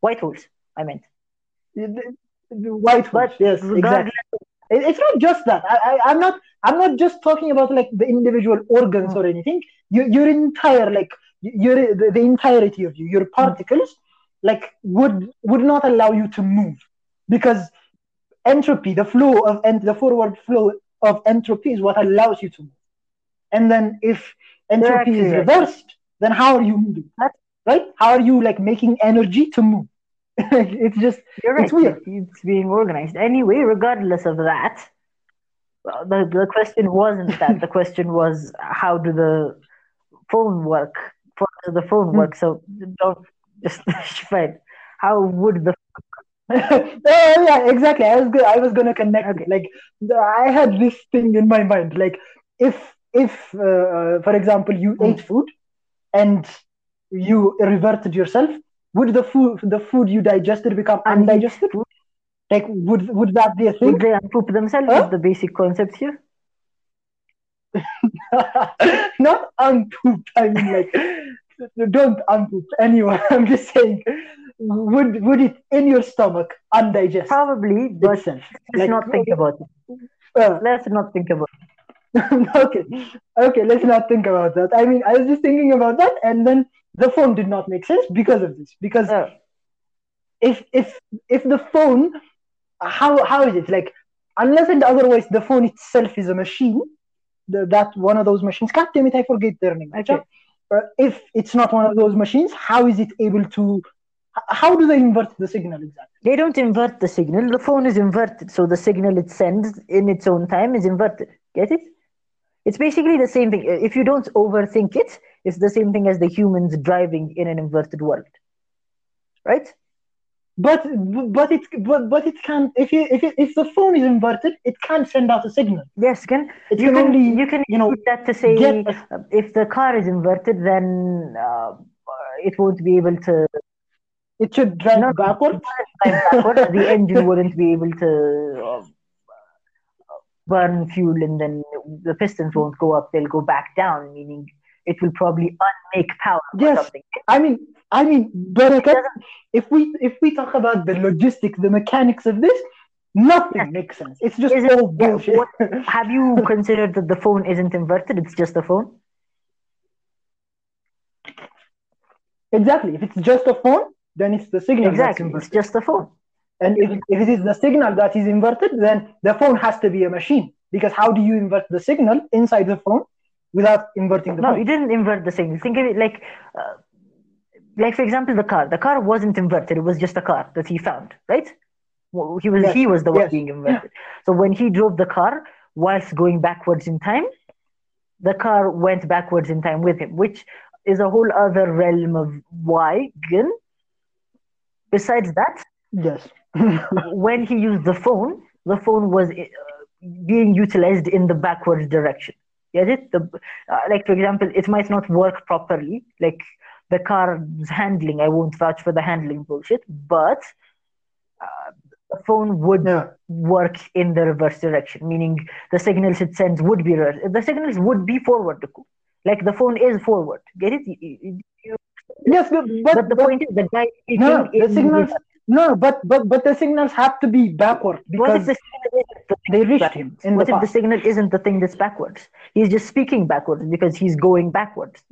white holes. I meant. The- the white holes. But Yes, exactly. It's not just that. I, I, I'm not. I'm not just talking about like the individual organs Mm. or anything. You, your entire like your the, the entirety of you, your particles, like would would not allow you to move because entropy, the flow of and the forward flow of entropy is what allows you to move. And then if entropy is reversed, then how are you moving? That's- Right? How are you like making energy to move? it's just right. It's weird. It's being organized. Anyway, regardless of that, the, the question wasn't that. The question was how do the phone work? How does the phone Hmm. work? So don't just fine. How would the oh yeah, exactly. I was go- I was gonna connect. Okay. Like I had this thing in my mind. Like if if uh, for example you Mm. ate food and you reverted yourself, would the food the food you digested become undigested? Like would would that be a thing? Would they unpoop themselves? Huh? Is the basic concept here? Not unpooped. I mean like don't unpoop anyone. I'm just saying. Would would it in your stomach undigested Probably, but itself? let's Like, not think about it. Uh, Let's not think about okay okay let's not think about that i mean i was just thinking about that and then the phone did not make sense because of this because. Uh, if if if the phone how how is it like unless and otherwise the phone itself is a machine the, that one of those machines god damn it i forget their name Okay. uh, if it's not one of those machines how is it able to how do they invert the signal exactly they don't invert the signal. The phone is inverted, so the signal it sends in its own time is inverted. Get it? It's basically the same thing. If you don't overthink it, it's the same thing as the humans driving in an inverted world. Right? but but it but but it can if you if it, if the phone is inverted, it can't send out a signal. Yes, can It you can can only you can you know, that to say a- uh, if the car is inverted, then uh, it won't be able to it should drive No, backwards. drive backwards. the engine wouldn't be able to uh, burn fuel, and then the pistons won't go up; they'll go back down, meaning it will probably unmake power or Yes. something. I mean, I mean, Barakat, if we if we talk about the logistics, the mechanics of this, nothing makes sense. It's just all bullshit. what- Have you considered that the phone isn't inverted? It's just a phone. exactly. If it's just a phone, then it's the signal Exactly, it's just a phone. And if, if it is the signal that is inverted, then the phone has to be a machine. Because how do you invert the signal inside the phone without inverting the No, phone? you didn't invert the signal. Think of it like, uh, like for example, the car. The car wasn't inverted. It was just a car that he found, right? He was Yes, he was the one yes, being inverted. So when he drove the car whilst going backwards in time, the car went backwards in time with him, which is a whole other realm of why. Again, besides that, Yes. When he used the phone, the phone was uh, being utilized in the backwards direction. Get it? The, uh, like, for example, it might not work properly. Like the car's handling, I won't vouch for the handling bullshit, but uh, the phone would yeah. work in the reverse direction, meaning the signals it sends would be reverse. The signals would be forward. Like the phone is forward. Get it? You- you- Yes, but, But, but, the but point is, the guy no, the signals. No, but but but the signals have to be backward What if because the signal the they reached him in What the if the signal isn't the thing that's backwards? He's just speaking backwards because he's going backwards.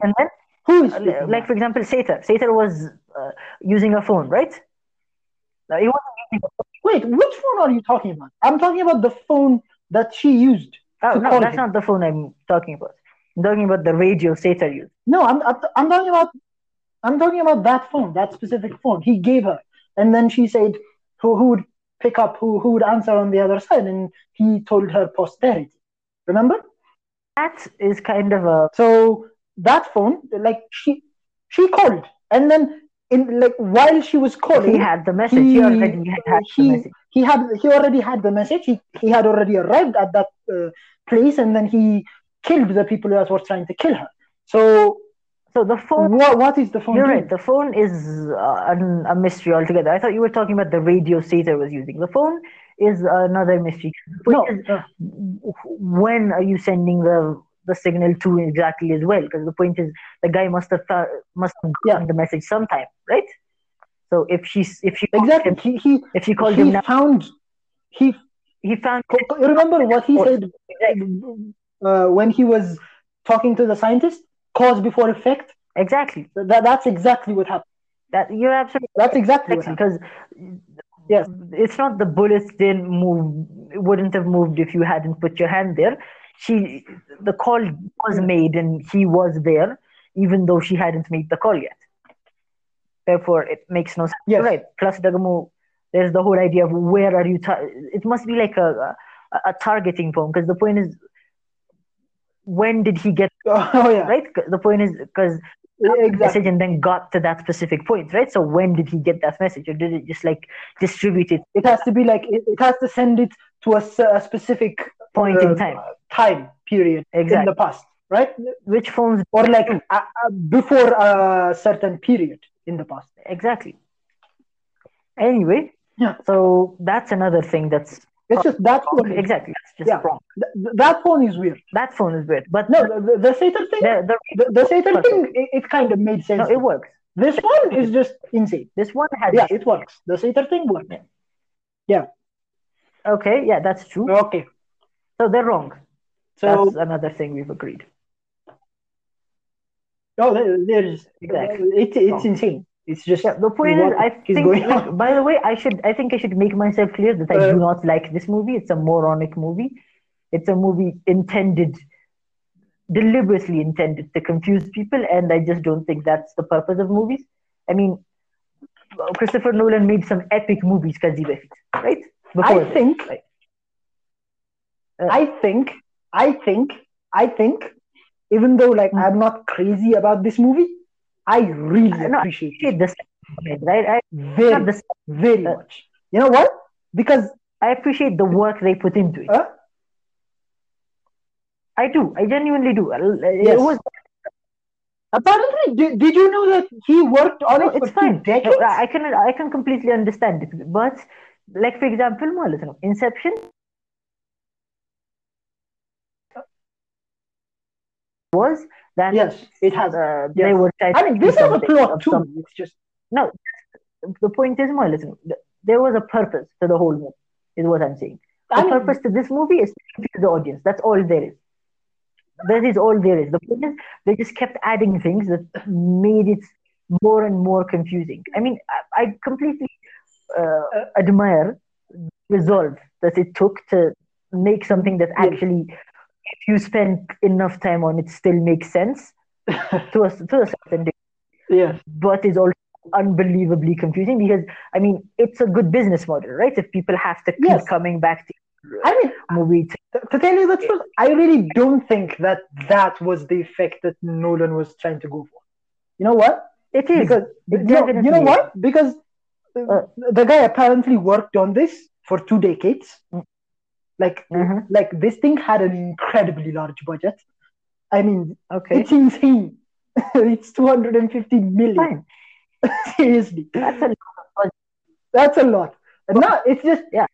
And then, Who is uh, like for example, Sator. Sator was uh, using a phone, right? Uh, he wasn't using. Wait, which phone are you talking about? I'm talking about the phone that she used. Oh, no, that's him. not the phone I'm talking about. I'm talking about the radio Sator used. No, I'm I'm I'm talking about I'm talking about that phone, that specific phone. He gave her, and then she said who who would pick up, who who would answer on the other side, and he told her posterity. Remember? That is kind of a So that phone, like she she called, and then in like while she was calling, he had the message. He, he- already had, had he- the message. he had he already had the message. He he had already arrived at that uh, place, and then he killed the people that were trying to kill her. So So the phone. what what is the phone? You're doing? right. The phone is uh, an, a mystery altogether. I thought you were talking about the radio Sator was using. The phone is another mystery. No, is, no. when are you sending the the signal to exactly as well? Because the point is, the guy must have thought, must have gotten Yeah. the message sometime, right? So if she's if she exactly. him, He he if she called he him now, found he he found remember what he said uh, when he was talking to the scientist cause before effect? Exactly. That that's exactly what happened. That. You're absolutely that's exactly what because Yes. it's not the bullets didn't move wouldn't have moved if you hadn't put your hand there. She the call was made and he was there even though she hadn't made the call yet. Therefore it makes no sense. Yes. right. Plus Dagamu, there's the whole idea of where are you tar- it must be like a a, a targeting phone because the point is when did he get oh yeah right the point is because exactly message and then got to that specific point, right? So when did he get that message, or did it just like distribute it it has to be like it, it has to send it to a specific point uh, in time? time period in the past right Which phones? or like uh, before a certain period in the past Exactly. Anyway, Yeah. So that's another thing that's it's just that phone exactly that's just Yeah. wrong. th- th- that phone is weird That phone is weird, but no the, the, Satan thing the, the, the, Satan Perfect. thing it, it kind of made sense no, it works. this one is just insane This one has yeah it works the Satan thing works Yeah. okay. Yeah, that's true. okay So they're wrong. so that's another thing we've agreed. Oh, no there's Exactly. it, it's Oh. insane it's just Yeah, the point is, I is think. like, by the way, I should. I think I should make myself clear that I Uh, do not like this movie. It's a moronic movie. It's a movie intended, deliberately intended to confuse people, and I just don't think that's the purpose of movies. I mean, Christopher Nolan made some epic movies, Kazi Befit, right? I this, think right? Uh, I think I think I think even though like Hmm. I'm not crazy about this movie I really I appreciate appreciate the right? I, very, the, very uh, much. You know what? Because I appreciate the work they put into it. uh, I do. I genuinely do. It was apparently, did, did you know that he worked on no, it for it's fine. decades? I can I can completely understand it. But like for example, more listen, Inception was that Yes, it has. uh, Yes. they I mean, this is a plot too. It's just No, the point is more listen. There was a purpose to the whole movie. Is what I'm saying. The I mean, purpose to this movie is to confuse the audience. That's all there is. That is all there is. The point is they just kept adding things that made it more and more confusing. I mean, I, I completely uh, admire the resolve that it took to make something that actually, if you spend enough time on it, still makes sense to a, to a certain degree yes. but it's also unbelievably confusing because I mean it's a good business model, right? If people have to keep Yes. coming back to I mean, movie, to, to tell you the truth, I really don't think that that was the effect that Nolan was trying to go for. You know what? it is Because It no, you know what? Because Uh. the guy apparently worked on this for two decades. Mm. Like, Mhm. like this thing had an incredibly large budget. I mean, okay, it's insane. it's 250 million. Seriously, That's a lot. that's a lot. And now it's just Yeah.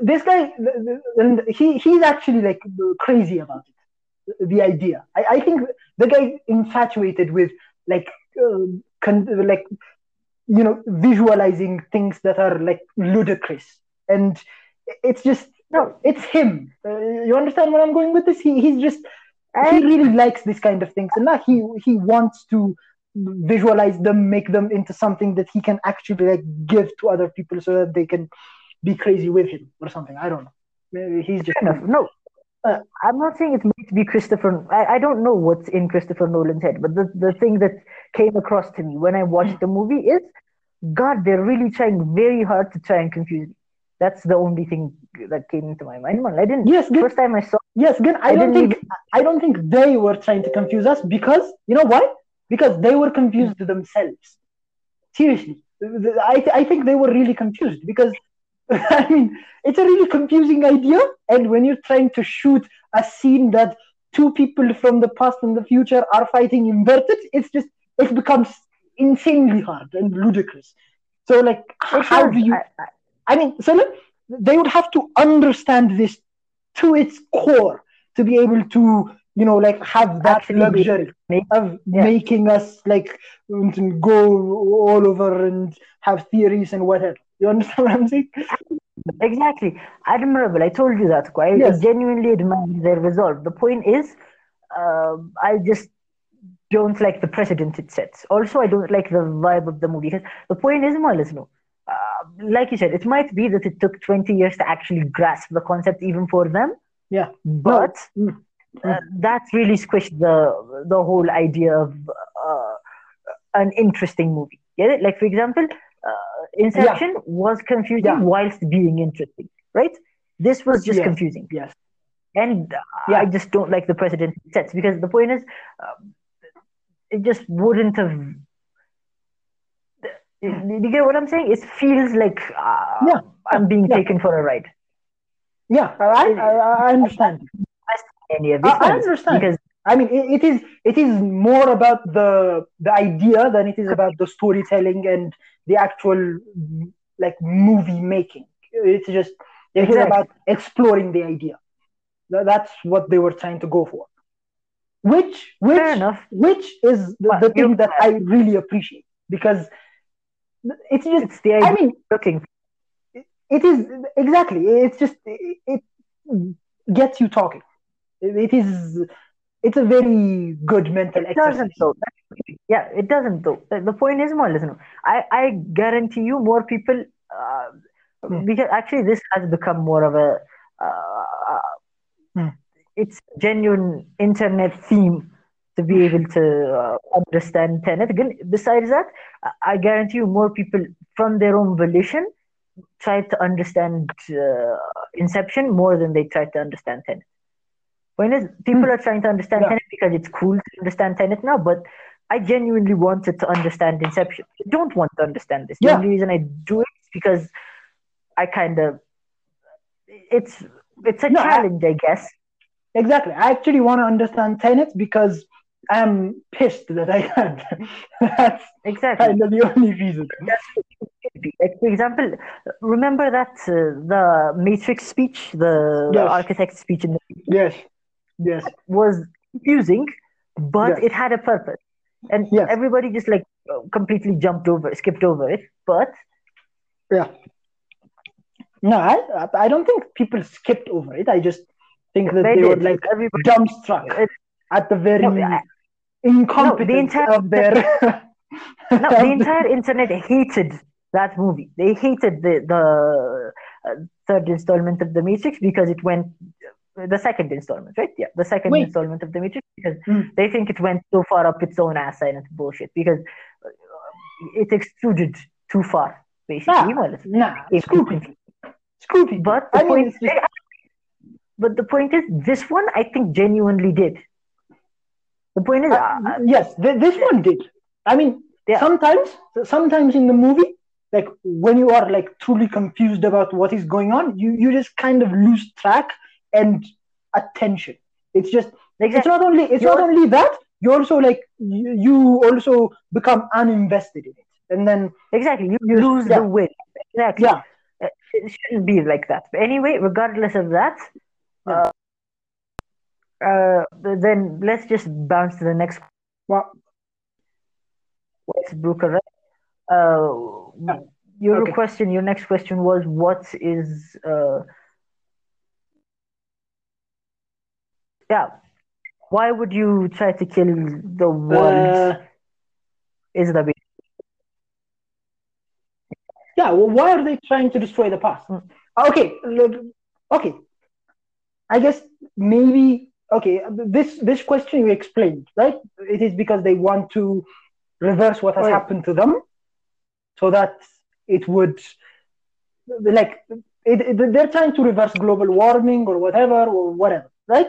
This guy, th- th- and he he's actually like crazy about it. The idea. I, I think the guy infatuated with like uh, con- like you know visualizing things that are like ludicrous, and it's just no. it's him. Uh, you understand where I'm going with this? He he's just he really likes this kind of things, and now he he wants to visualize them, make them into something that he can actually like give to other people so that they can be crazy with him or something. I don't know. Maybe he's just enough. No, Uh, I'm not saying it's meant to be Christopher. I, I don't know what's in Christopher Nolan's head, but the the thing that came across to me when I watched the movie is, God, they're really trying very hard to try and confuse me. That's the only thing that came into my mind. Man, I didn't. yes, good. First time I saw, Yes, again, I, I don't think I don't think they were trying to confuse us because you know why? Because they were confused themselves. Seriously, I I think they were really confused because I mean it's a really confusing idea, and when you're trying to shoot a scene that two people from the past and the future are fighting inverted, it's just it becomes insanely hard and ludicrous. So like, how do you? I- I- I mean, so they would have to understand this to its core to be able to, you know, like have that make- luxury of yeah. making us like go all over and have theories and whatever. You understand what I'm saying? Exactly. Admirable. I told you that. I, Yes. genuinely admire their resolve. The point is, uh, I just don't like the precedent it sets. Also, I don't like the vibe of the movie. The point is, Malas, no. Like you said, it might be that it took 20 years to actually grasp the concept even for them. Yeah. But Mm. uh, that really squished the the whole idea of uh, an interesting movie. Get it? Like, for example, uh, Inception was confusing Yeah. whilst being interesting, right? This was just Yes. confusing. Yes. And uh, Yeah. I just don't like the precedent it sets because the point is, um, it just wouldn't have. You you get what I'm saying? It feels like uh, Yeah. I'm being Yeah. taken for a ride. Yeah, I, I, I understand. I, I understand. because I mean, it, it is it is more about the the idea than it is about the storytelling and the actual like movie making. It's just it is Exactly. about exploring the idea. That's what they were trying to go for. Which which which is the, the thing that I really appreciate because it's just It's the idea I mean looking it is exactly it's just it, it gets you talking. It, it is it's a very good mental It exercise. doesn't though. Yeah, it doesn't though. The the point is more listen. I I guarantee you more people uh, Hmm. because actually this has become more of a uh, Hmm. it's genuine internet theme to be able to uh, understand Tenet. Again, besides that, I- I guarantee you more people from their own volition tried to understand uh, Inception more than they tried to understand Tenet. Point is, people Hmm. are trying to understand Yeah. Tenet because it's cool to understand Tenet now, but I genuinely wanted to understand Inception. I don't want to understand this. The only reason I do it is because I kind of it's it's a No, I- challenge, I guess. Exactly. I actually want to understand Tenet because I'm pissed that I can't. That's Exactly. kind of the only reason. That's it. Like, for example, remember that uh, the Matrix speech, the, the architect speech in the Yes. Yes. was confusing, but Yes. it had a purpose, and Yes. everybody just like completely jumped over, skipped over it. But Yeah. No, I I don't think people skipped over it. I just think that they, they, were like everybody. dumbstruck It- at the very No, I- incompetence entire- of their. No, the entire internet hated that movie. They hated the the uh, third installment of the Matrix because it went the second installment, right? Yeah, the second Wait. installment of the Matrix because Hmm. they think it went so far up its own ass and it's bullshit because uh, it extruded too far, basically. Nah, Well, it's- nah, it's screw people. Screw. But the I mean, point, just, but the point is, this one I think genuinely did. The point is, uh, uh, yes, th- this one did. I mean, Yeah. sometimes, sometimes in the movie, like when you are like truly confused about what is going on, you you just kind of lose track and attention. It's just it's exactly. not only it's You're- not only that you also like you, you also become uninvested in it, and then Exactly. You You- lose yeah. the will. Exactly. yeah, It shouldn't be like that. But anyway, regardless of that, uh, uh, then let's just bounce to the next well, Westbrooker, right? Uh, your Okay. question, your next question was what is, uh, yeah, why would you try to kill the world? uh, is the yeah. Well, why are they trying to destroy the past? Mm. Okay, look, okay. I guess maybe okay. This this question you explained, right? It is because they want to reverse what has yeah. happened to them, so that it would like it, it- they're trying to reverse global warming or whatever or whatever, right?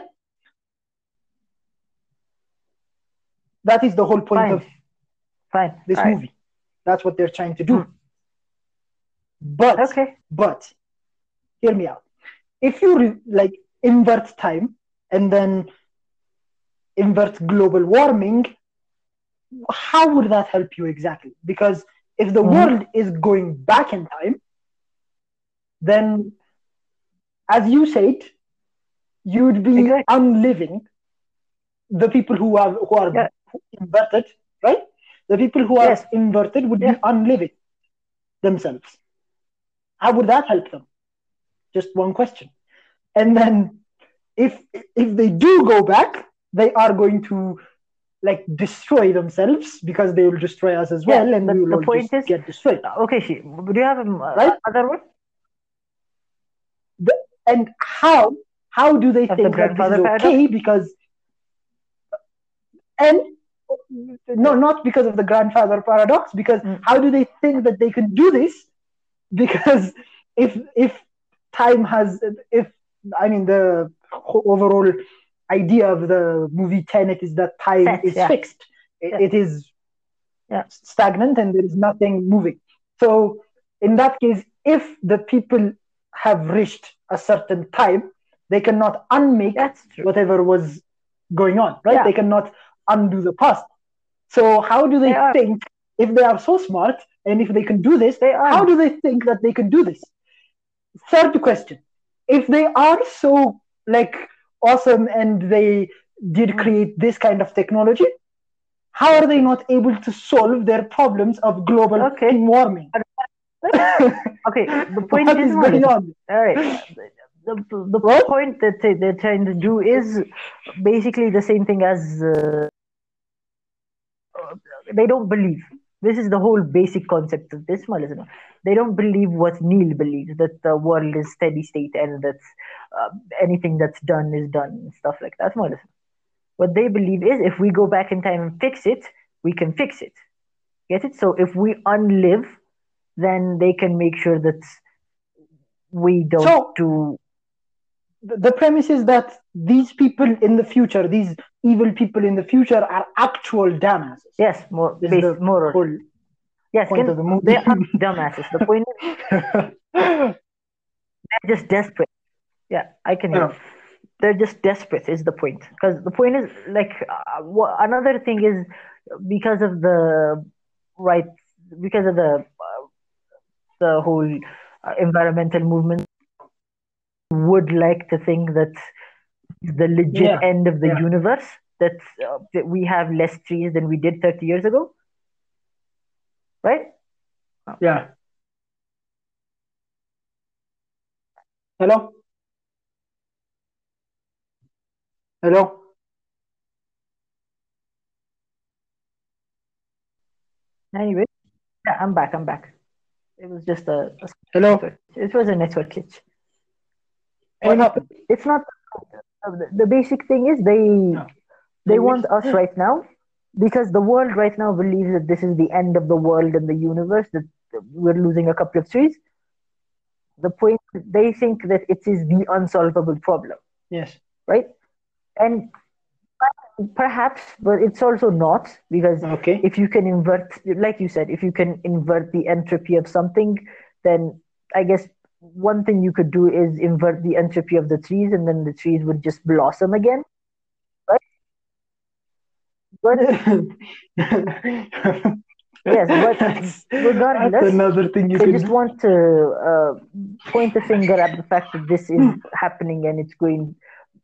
That is the whole point fine. of Fine. this All right. movie. That's what they're trying to do. Hmm. But Okay. but hear me out. If you re- like invert time and then invert global warming, how would that help you exactly? Because if the Mhm. world is going back in time, then as you said, you would be Exactly. unliving the people who are who are Yeah. inverted, right? The people who are Yes. inverted would Yeah. be unliving themselves. How would that help them? Just one question. And then if if they do go back, they are going to like destroy themselves because they will destroy us as Yeah, well, and the- we will the point is- get destroyed. Okay, she, do you have um, uh, Right? other one? And how how do they Of the think that this is paradox? okay? Because and no, not because of the grandfather paradox. Because Mm. how do they think that they can do this? Because if if time has if I mean the overall idea of the movie Tenet is that time Set, is yeah. fixed. It, Yeah. it is Yeah. stagnant and there is nothing moving. So in that case, if the people have reached a certain time, they cannot unmake whatever was going on, right? They cannot undo the past. So how do they They think if they are so smart and if they can do this, They are. how do they think that they can do this? Third question. If they are so like awesome and they did Mm. create this kind of technology, how are they not able to solve their problems of global Okay. warming? Okay, the point what is, going on? all right. The, the, What? point that they, they're trying to do is basically the same thing as uh, they don't believe. This is the whole basic concept of this, Malik. They don't believe what Neil believes that the world is steady state and that uh, anything that's done is done and stuff like that. Malik. What they believe is if we go back in time and fix it, we can fix it. Get it? So if we unlive, then they can make sure that we don't So- do the premise is that these people in the future, these evil people in the future, are actual dumbasses. Yes, more This is base, the more or yes. point Can, of the movie. they are dumbasses. The point is they're just desperate. Yeah, I can. Yeah. They're just desperate. Is the point? Because the point is like uh, another thing is because of the right because of the uh, the whole uh, environmental movement would like to think that the legit Yeah, end of the yeah. universe that, uh, that we have less trees than we did 30 years ago right yeah. Hello. Hello. anyway yeah i'm back i'm back it was just a, a Hello. it was a network glitch Happened? it's not the, basic thing is they they want us right now because the world right now believes that this is the end of the world and the universe that we're losing a couple of trees the point they think that it is the unsolvable problem Yes. right and perhaps but it's also not because Okay. if you can invert like you said if you can invert the entropy of something then i guess one thing you could do is invert the entropy of the trees and then the trees would just blossom again right? But Yes, but that's, regardless, that's another thing you they just do. want to uh, point the finger at the fact that this is happening and it's going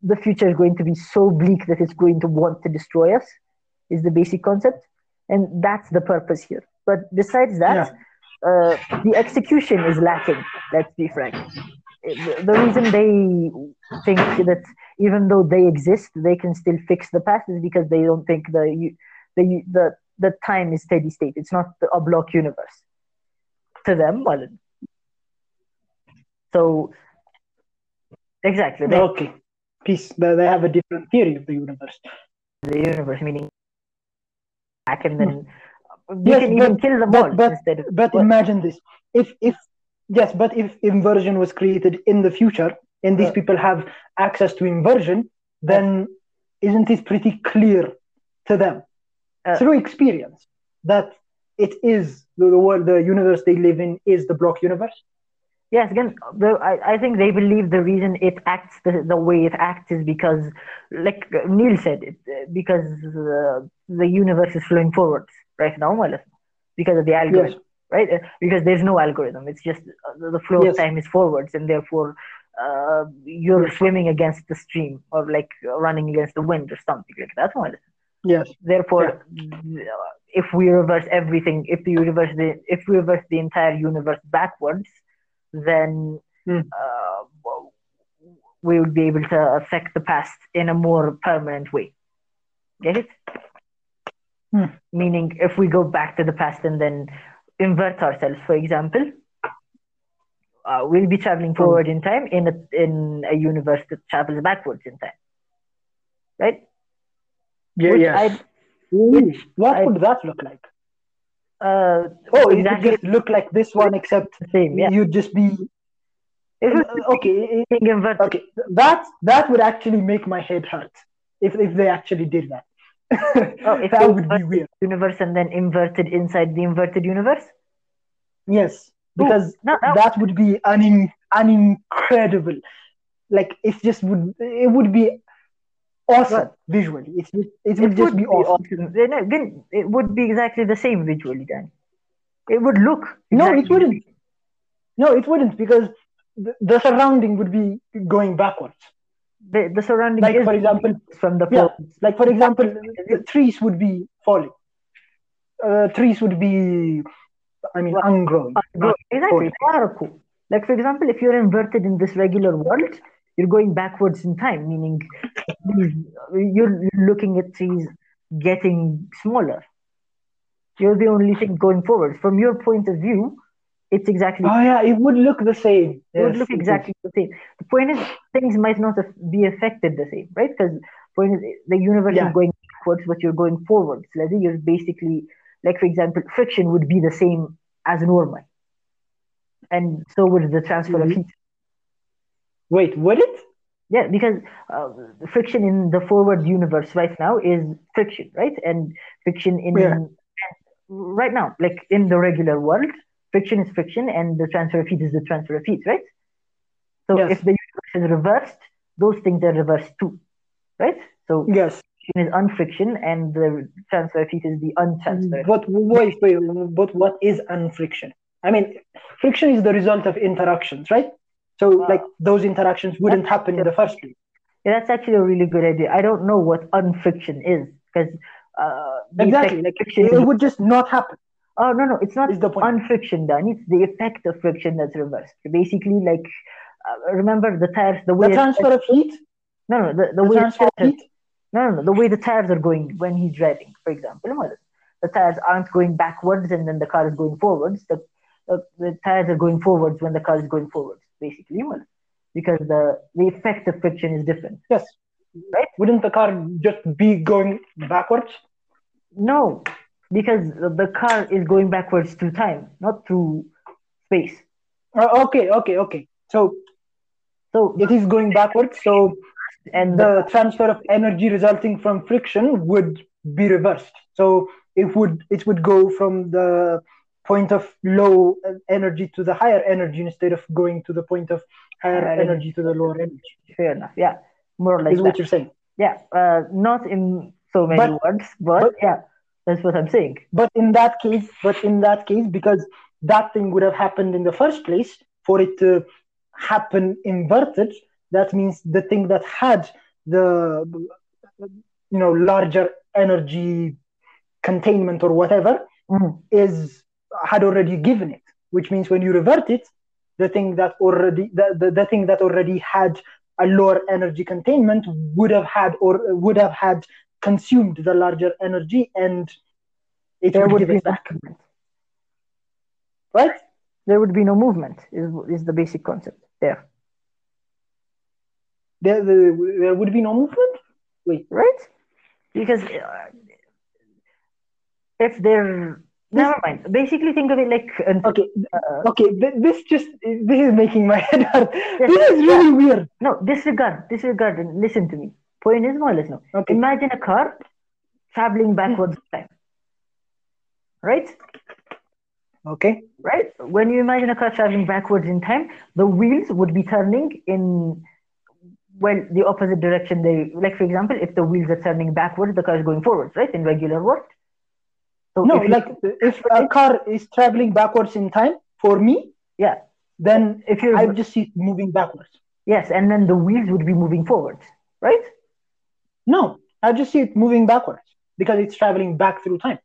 the future is going to be so bleak that it's going to want to destroy us is the basic concept. And that's the purpose here. But besides that uh, the execution is lacking let's be frank the reason they think that even though they exist they can still fix the past is because they don't think the the the the time is steady state it's not a block universe to them well so exactly they, Okay. Peace. They they have a different theory of the universe. the universe meaning back and then we. Yes, can even but- kill them but- all but- instead But What? imagine this: if if yes, but if inversion was created in the future and these Uh. people have access to inversion, then isn't it pretty clear to them Uh. through experience that it is the, the world, the universe they live in is the block universe? Yes, again, the, I, I think they believe the reason it acts the, the way it acts is because, like Neil said, it, because uh, the universe is flowing forwards right now, well, because of the algorithm, right? Uh, Because there's no algorithm. It's just uh, the- flow Yes. of time is forwards, and therefore uh, you're swimming against the stream or like running against the wind or something like that. Well, Yes. therefore uh, if we reverse everything if the universe the, if we reverse the entire universe backwards then Hmm. uh, we would be able to affect the past in a more permanent way get it Hmm. meaning if we go back to the past and then invert ourselves for example uh, we'll be traveling forward in time in a in a universe that travels backwards in time right Yeah, Which yes. Which what I- would that look like? uh, Oh, it would just look like this one, except the same yeah you'd just be Uh, okay. it- being inverted. Okay, that that would actually make my head hurt if if they actually did that. Oh, if that would be weird. universe and then inverted inside the inverted universe. Yes, because No, that, that would be an in, an incredible, like it just would it would be awesome visually. It's just, it would it just would be be awesome. awesome. Eh, then again, it would be exactly the same visually, Then It would look. No, it wouldn't. No, it wouldn't because the, the surrounding would be going backwards. The, the surrounding Like is for example, from the yeah, like for example, trees would be falling. Uh, trees would be, I mean, ungrown. Exactly. Paraku. Like for example, if you're inverted in this regular world, you're going backwards in time, meaning you're looking at trees getting smaller. You're the only thing going forward. From your point of view, it's exactly Oh yeah, it would look the same. it would look exactly the same. The point is, things might not be affected the same, right? Because is, the universe Yeah. is going backwards, but you're going forwards. Like you're basically, like for example, friction would be the same as normal, and so would the transfer Mhm. of heat. Wait, would it? Yeah, because uh, friction in the forward universe right now is friction, right? And friction in Yeah. right now, like in the regular world, friction is friction, and the transfer of heat is the transfer of heat, right? So Yes. if the universe is reversed, those things are reversed too, right? So Yes. friction is unfriction, and the transfer heat is the untransfer. But wait, wait, but what is unfriction? I mean, friction is the result of interactions, right? So, Wow. like, those interactions wouldn't happen in the first place. Yeah, that's actually a really good idea. I don't know what unfriction is because uh, Exactly. Like, friction it would just not happen. oh no no, it's not Is the point. unfriction done. It's the effect of friction that's reversed. Basically, like remember the tires, the way The transfer of heat, no no the, the the way the transfer of tires, heat. no no no the way the tires are going when he's driving, for example, the tires aren't going backwards and then the car is going forwards. The the, the tires are going forwards when the car is going forwards, basically, because the the effect of friction is different. Yes. Right? Wouldn't the car just be going backwards? No, because the the car is going backwards through time, not through space. Uh, okay, okay, okay. So So it is going backwards. So and the, transfer of energy resulting from friction would be reversed. So it would it would go from the point of low energy to the higher energy instead of going to the point of higher Higher energy to the lower energy. fair enough, yeah, more or less Is what you're saying. Yeah, uh, not in so many But- words, but, but- yeah, that's what I'm saying. But in that case, but in that case, because that thing would have happened in the first place, for it to happen inverted, that means the thing that had the you know larger energy containment or whatever Mhm. is had already given it, which means when you revert it, the thing that already the, the, the thing that already had a lower energy containment would have had or would have had consumed the larger energy and it There would, would give be it back, movement. right? There would be no movement. Is is the basic concept there, There, there, there would be no movement. Wait, right? Because uh, if they're never mind. Basically, think of it like an, okay, uh, okay. This just this is making my head hurt. Yes, This is really weird. no disregard, disregard, and listen to me. Point is more or less no. Okay, Imagine a car traveling backwards in time, right? Okay, right? When you imagine a car traveling backwards in time, the wheels would be turning in well the opposite direction. They like, for example, if the wheels are turning backwards, the car is going forwards, right? In regular world. So no, if you- like if a car is traveling backwards in time for me, yeah, then if you're I just see it moving backwards. yes, and then the wheels would be moving forwards, right? No, I just see it moving backwards because it's traveling back through time.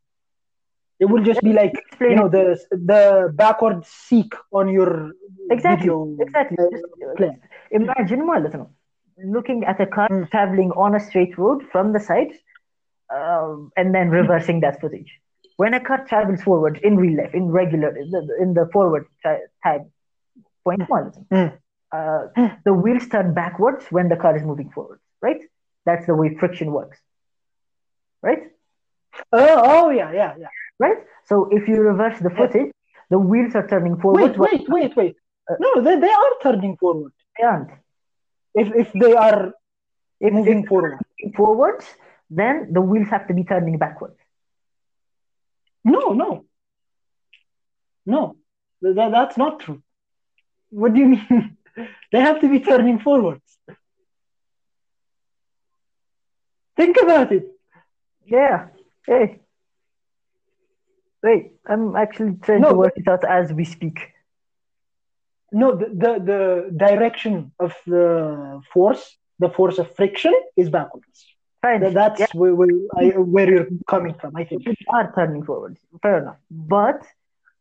It will just be like Explain you know the the backward seek on your exactly, video, exactly. Just, uh, imagine well, listen, looking at a car Mm. traveling on a straight road from the side, um, and then reversing that footage. When a car travels forward in real life, in regular, in the, in the forward ti- time point, listen, Mm. uh, the wheels turn backwards when the car is moving forward, right? That's the way friction works, right? Oh, oh yeah, yeah, yeah. Right. So if you reverse the footage, the wheels are turning forward. Wait, wait, wait, wait. Uh, No, they, they are turning forward. They aren't. If if they are If, moving forward. forwards, then the wheels have to be turning backwards. No, no. No. That, that's not true. What do you mean? they have to be turning forwards. Think about it. Yeah. Hey. Wait, I'm actually trying No, to work it out as we speak. No, the, the, the direction of the force, the force of friction, is backwards. Fine. That's yeah, where, where, I, where you're coming from, I think. we are turning forwards. Fair enough. But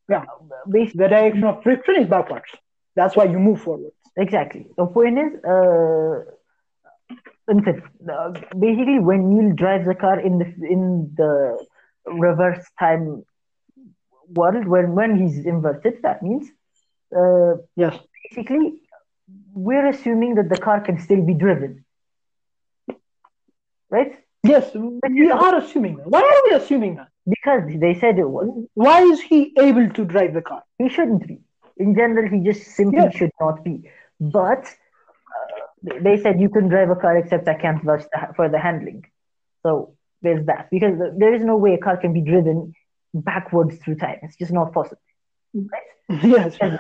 Yeah. basically, The direction of friction is backwards. That's why you move forwards. exactly. The point is, uh, listen, uh, basically, when Neil drives the car in the in the reverse time world, when when he's inverted, that means uh, Yes. basically we're assuming that the car can still be driven, right? Yes, we are assuming that. Why are we assuming that? Because they said it was. Why is he able to drive the car? He shouldn't be. In general, he just simply Yeah. should not be. But They said you can drive a car except I can't vouch for the handling. So there's that because there is no way a car can be driven backwards through time. It's just not possible. Right? yes. Uh,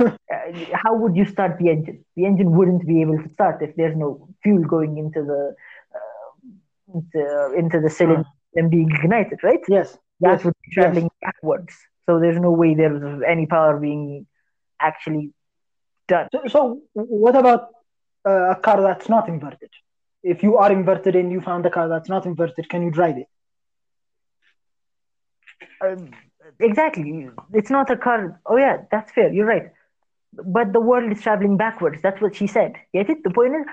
how would you start the engine? The engine wouldn't be able to start if there's no fuel going into the uh, into, into the cylinder and being ignited, right? yes. That Yes. would be traveling backwards. So there's no way there's any power being actually done. So, so what about uh, uh, a car that's not inverted? If you are inverted and you found a car that's not inverted, can you drive it? Um, exactly. It's not a car. Oh, yeah, that's fair. You're right. But the world is traveling backwards. That's what she said. Get it? The point is,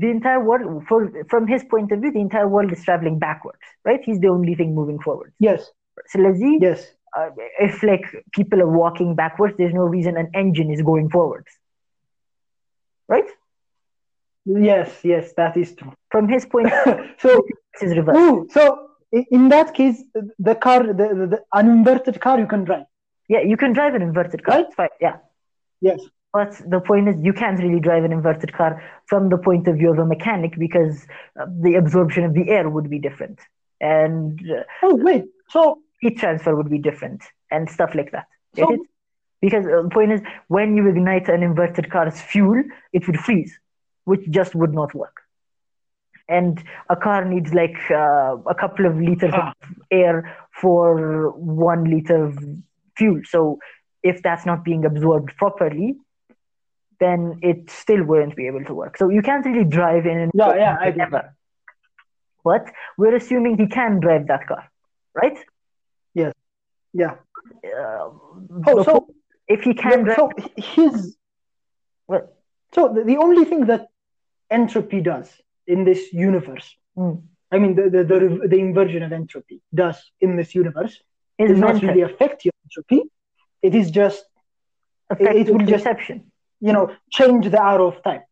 the entire world, for, from his point of view, the entire world is traveling backwards, right? He's the only thing moving forward. Yes. So let's see. Yes. Uh, if like people are walking backwards, there's no reason an engine is going forwards, right? Yes. Yes. That is true. From his point, so, this is reverse. ooh, so in that case, the car, the, the, the an inverted car, you can drive. Yeah, you can drive an inverted car. Right? Yeah. Yes. But the point is, you can't really drive an inverted car from the point of view of a mechanic because uh, the absorption of the air would be different and uh, Oh wait. So heat transfer would be different and stuff like that. So-? Because uh, the point is, when you ignite an inverted car's fuel, it would freeze, which just would not work. And a car needs like uh, a couple of liters Ah. of air for one liter of fuel. So if that's not being absorbed properly, then it still wouldn't be able to work. So you can't really drive in an Yeah, yeah, I get ever. But we're assuming he can drive that car, right? Yes yeah. Uh, Oh, so if he can drive, so his What? so the, the only thing that entropy does in this universe, Mm. I mean the, the the the inversion of entropy does in this universe is does not really affect your entropy. It is just affects it will just- you know change the arrow of time.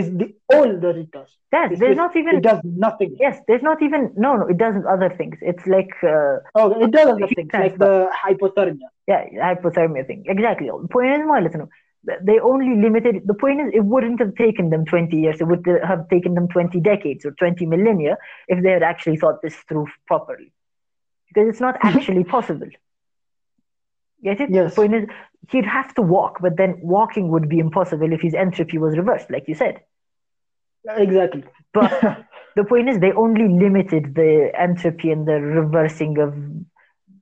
Is the all that it does. Yes, It's there's just- not even It does nothing. yes, there's not even no, no, it does other things. It's like uh, Oh, it does other things like the hypothermia. yeah, hypothermia thing. Exactly. The point is more, listen, they only limited. The point is, it wouldn't have taken them 20 years. It would have taken them 20 decades or 20 millennia if they had actually thought this through properly, because it's not Mhm. actually possible. Get it? Yes. The point is, he'd have to walk, but then walking would be impossible if his entropy was reversed, like you said. Exactly. But the point is, they only limited the entropy and the reversing of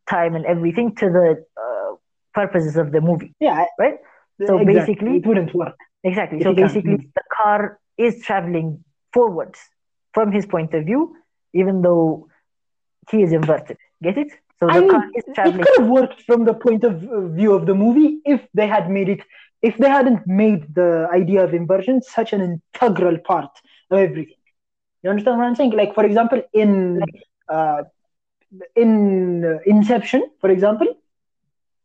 time and everything to the uh, purposes of the movie. yeah. Right? So exactly. basically- it wouldn't work. Exactly. So can't basically, the car is traveling forwards from his point of view, even though he is inverted. Get it? So the I mean, car is it traveling. could have worked from the point of view of the movie if they had made it, if they hadn't made the idea of inversion such an integral part of everything. You understand what I'm saying? Like, for example, in uh, in uh, Inception, for example,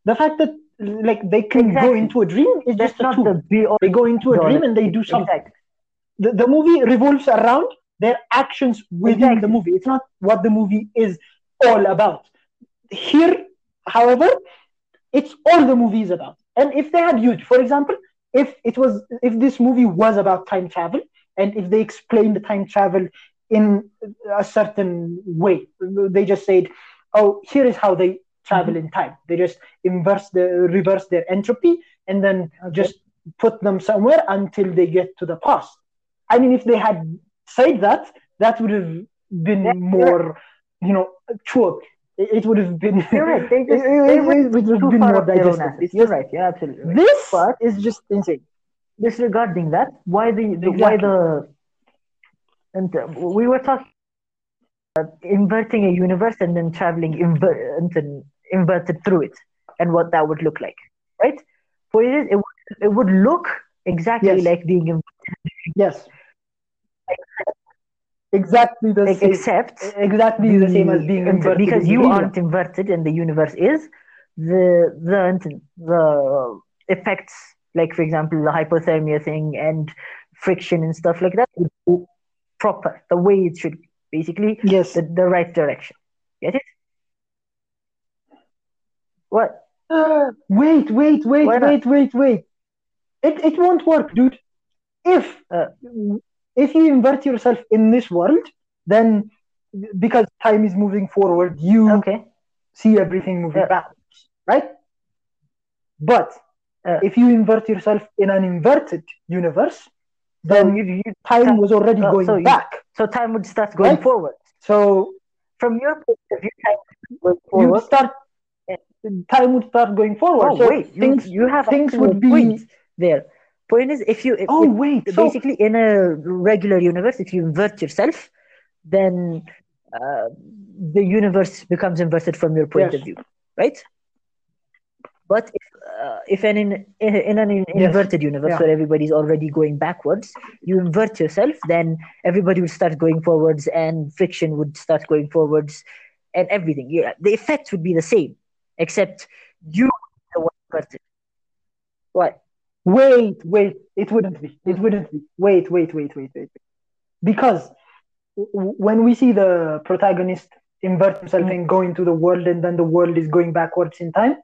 the fact that like they can go into a dream is That's just a not tool. the be. They go into a dream and they do something. Exactly. The, the movie revolves around their actions within Exactly. the movie. It's not what the movie is all about. Here, however, it's all the movie is about. And if they had used, for example, if it was if this movie was about time travel and if they explained the time travel in a certain way, they just said, "Oh, here is how they travel in time." They just inverse the reverse their entropy and then just put them somewhere until they get to the past. I mean, if they had said that, that would have been Yeah, more, you know, truth. It it would have been. You're right. They it, just it- they it went would have been more up digestible. It's You're right. You're absolutely right. This part is just insane. disregarding that, why the, the why the and uh, we were talking about inverting a universe and then traveling inver- and then inverted through it and what that would look like, right? For it is, it would, it would look exactly Yes. like being inverted, Yes. Exactly the like, same. except Exactly the same as being inverted because you aren't inverted and the universe is the the the effects like for example the hypothermia thing and friction and stuff like that would go proper the way it should be basically. Yes. the, the right direction get it what Uh, wait, wait, wait, Why not? wait, wait, wait. It it won't work, dude. If Uh. if you invert yourself in this world, then because time is moving forward, you Okay. see everything moving Yeah. backwards, right? But Uh. if you invert yourself in an inverted universe, So then you, you time was already oh, going so you- back. so time would start going Right. forward. So From your point of view, time would start time would start going forward. Oh so wait, you, things you have things would be point there. Point is, if you if, oh if- wait, so basically in a regular universe, if you invert yourself, then uh, the universe becomes inverted from your point Yes. of view, right? But if uh, if an in, in an in- Yes. inverted universe Yeah. where everybody's already going backwards, you invert yourself, then everybody would start going forwards, and friction would start going forwards, and everything. Yeah, the effect would be the same, except you the one inverted. What? Wait, wait. It wouldn't be. It wouldn't be. Wait, wait, wait, wait, wait. Because when we see the protagonist invert himself Mhm. and go into the world, and then the world is going backwards in time,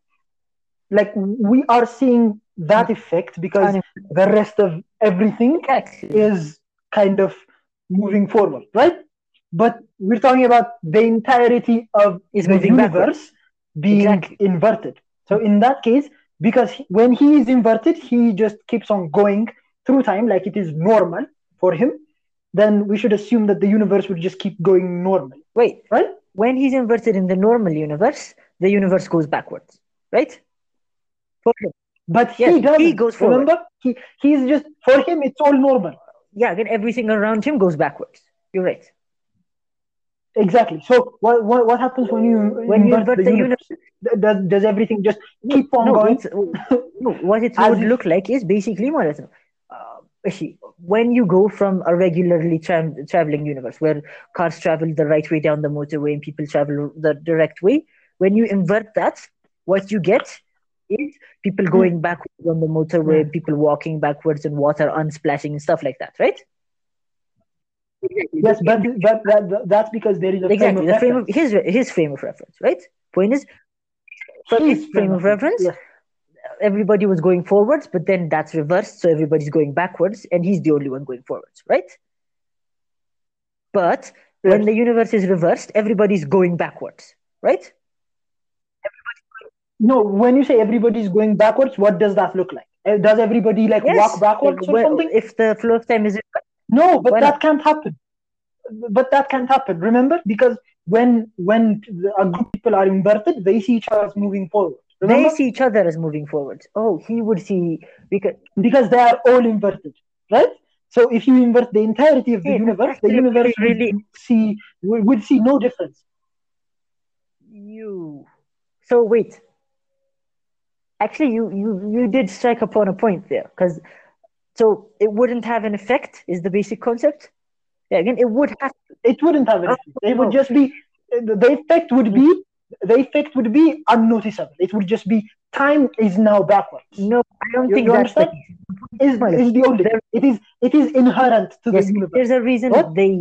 like we are seeing that effect because the rest of everything is kind of moving forward, right? But we're talking about the entirety of Is the moving universe being Exactly. inverted. So in that case, because he- when he is inverted, he just keeps on going through time like it is normal for him. Then we should assume that the universe would just keep going normal, Wait, right? when he's inverted in the normal universe, the universe goes backwards, right? For him. But Yes, he doesn't. he goes forward. Remember, he he's just for him. It's all normal. Yeah, again, everything around him goes backwards. You're right. Exactly. So what what, what happens when you When you invert invert the universe, Th- Does, does everything just keep on no, going? no, what it would look like is basically more or less, uh, when you go from a regularly tra- traveling universe where cars travel the right way down the motorway and people travel the direct way, when you invert that, what you get is people Hmm. going backwards on the motorway, people walking backwards in water, unsplashing and stuff like that, right? Yes, but, but that, that's because there is a exactly frame of the frame of his his frame of reference, right? Point is, from his frame of reference, Yes. everybody was going forwards, but then that's reversed, so everybody's going backwards, and he's the only one going forwards, right? But when the universe is reversed, everybody's going backwards, right? No, when you say everybody's going backwards, what does that look like? Uh, Does everybody like walk backwards or Well, something? If the flow of time is No, but that can't happen. But that can't happen. Remember, because when when a group of people are inverted, they see each other as moving forward. they see each other as moving forwards. Oh, he would see because because they are all inverted, right? So if you invert the entirety of the Yeah, universe, the universe really- would see would see no difference. you. So wait. Actually, you you you did strike upon a point there, because so it wouldn't have an effect. Is the basic concept? Yeah, again, it would have. It wouldn't have anything. Oh, It would just be the effect would be the effect would be unnoticeable. It would just be time is now backwards. No, I don't You- think you that's the? Is is the only There- it is it is inherent to Yes, the universe. there's a reason What? they.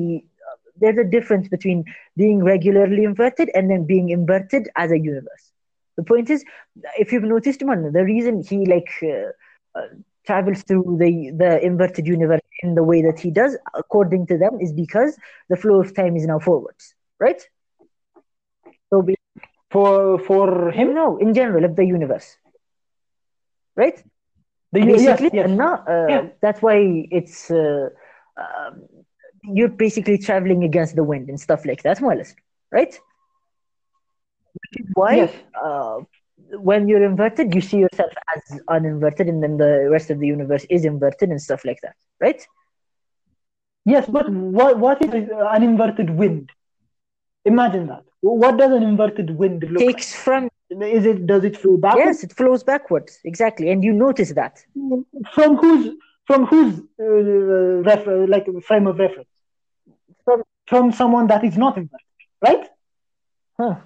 Uh, there's a difference between being regularly inverted and then being inverted as a universe. The point is, if you've noticed, man, the reason he like uh, uh, travels through the the inverted universe in the way that he does, according to them, is because the flow of time is now forwards, right? So, be, For for him, no, in general, of the universe, right? the yes, yes. and now uh, Yeah. that's why it's uh, um, you're basically traveling against the wind and stuff like that more or less right Which is why Yes. uh, when you're inverted you see yourself as uninverted and then the rest of the universe is inverted and stuff like that right Yes, but what what is an inverted wind? Imagine that. What does an inverted wind look takes from? Is it does it flow backwards? yes it flows backwards exactly and you notice that From whose from whose uh, refer, like frame of reference? From- from someone that is not inverted, right? huh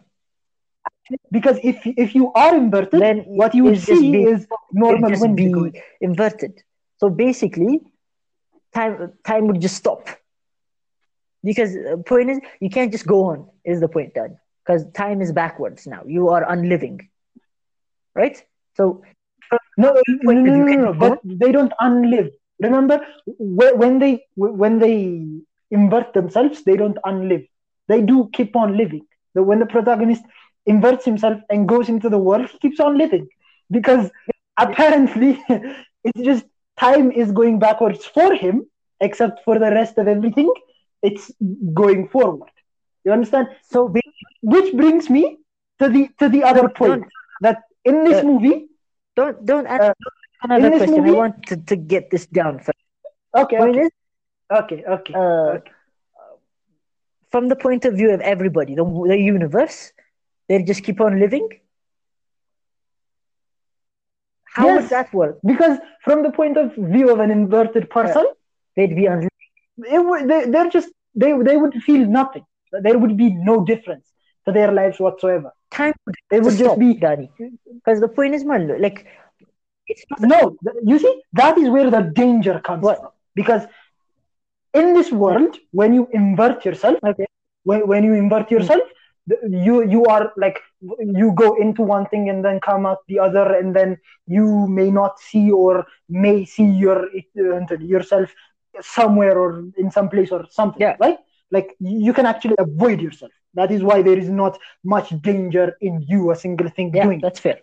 Because if if you are inverted, then what you would see be- is normal wind be going. inverted. So basically, time time would just stop. Because uh, point is, you can't just go on. Is the point done? Because time is backwards now. You are unliving, right? So No, no, no, no, no, but they don't unlive. remember when they when they invert themselves, they don't unlive. They do keep on living. When the protagonist inverts himself and goes into the world, he keeps on living because apparently it's just time is going backwards for him, except for the rest of everything, it's going forward. You understand? So Which brings me to the to the other point that in this Uh, movie, don't don't ask Uh, another question. I movie- want to, to get this down first. okay, okay, is, okay, okay, uh, okay. from the point of view of everybody, the, the universe, they just keep on living. How Yes. would that work? because from the point of view of an inverted person, They'd be on. it they, they're just they they would feel nothing. There would be no difference to their lives whatsoever. Time would They would just be Danny. Because the point is, man, like, it's not no. You see, that is where the danger comes What? from. Because in this world, when you invert yourself, Okay. when, when you invert yourself, th- you you are like you go into one thing and then come out the other, and then you may not see or may see your yourself somewhere or in some place or something. Yeah. Right? Like you can actually avoid yourself. That is why there is not much danger in you, a single thing yeah, doing. that's fair.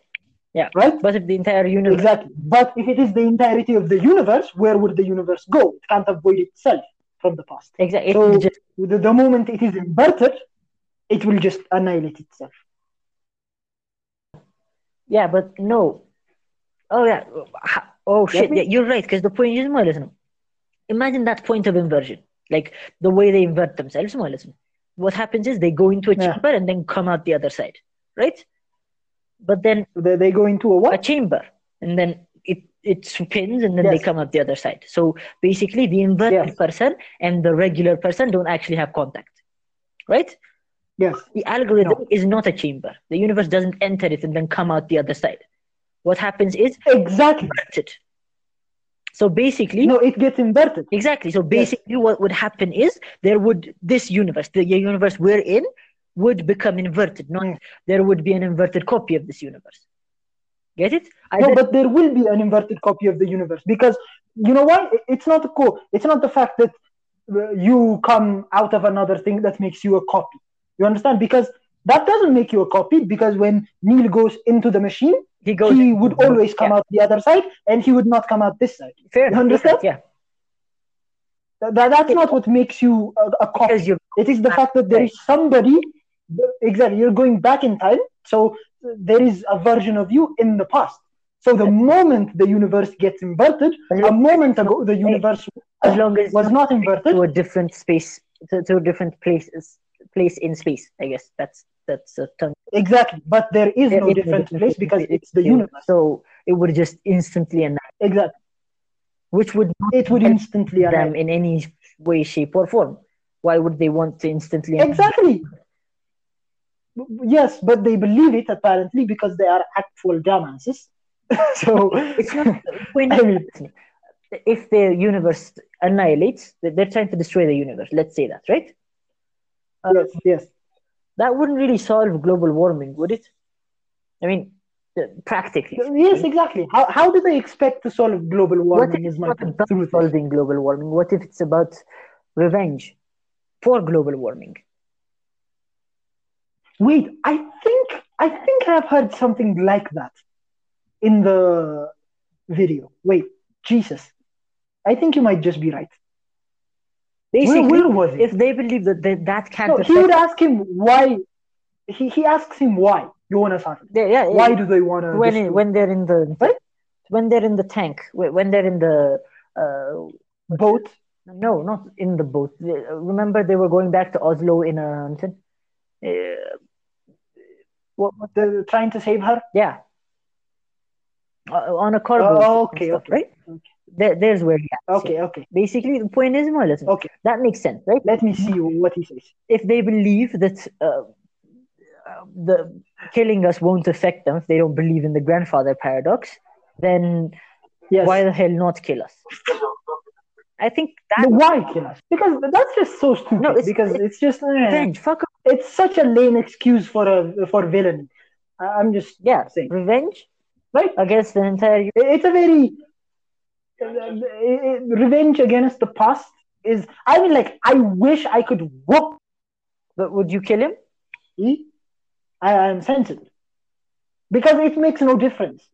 Yeah right? But if the entire universe, Exactly. But if it is the entirety of the universe, where would the universe go? It can't avoid itself from the past. exactly, So- just The, the moment it is inverted, it will just annihilate itself. yeah, but no. Oh yeah. Oh shit. Yeah, you're right. Because the point is, more listen. Imagine that point of inversion, like the way they invert themselves. More listen. What happens is they go into a Yeah. chamber and then come out the other side, right? But then They, they go into a what? a chamber and then it it spins and then they come out the other side so basically the inverted Yes. person and the regular person don't actually have contact right Yes. the algorithm No. is not a chamber the universe doesn't enter it and then come out the other side what happens is Exactly. inverted so basically No, it gets inverted. Exactly. So basically, what would happen is there would this universe, the universe we're in, would become inverted. Not Mm. there would be an inverted copy of this universe. Get it? No, Either- but there will be an inverted copy of the universe because you know why? It's not a co. It's not the fact that uh, you come out of another thing that makes you a copy. You understand? Because that doesn't make you a copy. Because when Neil goes into the machine, he goes. he would always come Yeah. out the other side, and he would not come out this side. Fair. You understand? Yeah. That, that- that's not what makes you a, a copy. It is the fact that there is somebody. Exactly, you're going back in time, so there is a version of you in the past. So the moment the universe gets inverted, a moment ago the universe As long as was not inverted. to a different space, to, to different place, place in space. I guess that's that's a term. Exactly, but there is There no is different place because it's the universe. So it would just instantly annihilate, Exactly, which would it would instantly them annihilate. in any way, shape, or form. Why would they want to instantly? annihilate? Exactly. Yes, but they believe it apparently because they are actual dumbasses. so It's not. when I mean- if the universe annihilates, they're trying to destroy the universe. Let's say that, right? Yes, yes. That wouldn't really solve global warming, would it? I mean, uh, practically. Yes, exactly. How, how do they expect to solve global warming? Is my about Through solving global warming? What if it's about revenge for global warming? Wait, I think I think I've heard something like that in the video. Wait, Jesus, I think you might just be right. Where, Basically, where was it? if they believe that that, that can't No, he would ask him why. He, he asks him why. Jonas Arthur. they, yeah, yeah. Why do they want to? when it, when they're in the What? when they're in the tank wh- when they're in the uh, boat? no not in the boat remember they were going back to Oslo in a uh, What, what they're trying to save her? yeah Uh, on a cargo Oh, okay, stuff, okay, right there, there's where he Okay, yeah. okay. basically the point is more or less Okay. that makes sense right Let me see what he says. if they believe that uh, the killing us won't affect them if they don't believe in the grandfather paradox then Yes. why the hell not kill us I think that why kill us? Because that's just so stupid. No, it's- because it's just eh, revenge fuck off. it's such a lame excuse for a for villain. I'm just yeah saying. revenge Right? against the entire It's a very revenge against the past is. I mean, like, I wish I could whoop. But would you kill him? I am sensitive because it makes no difference.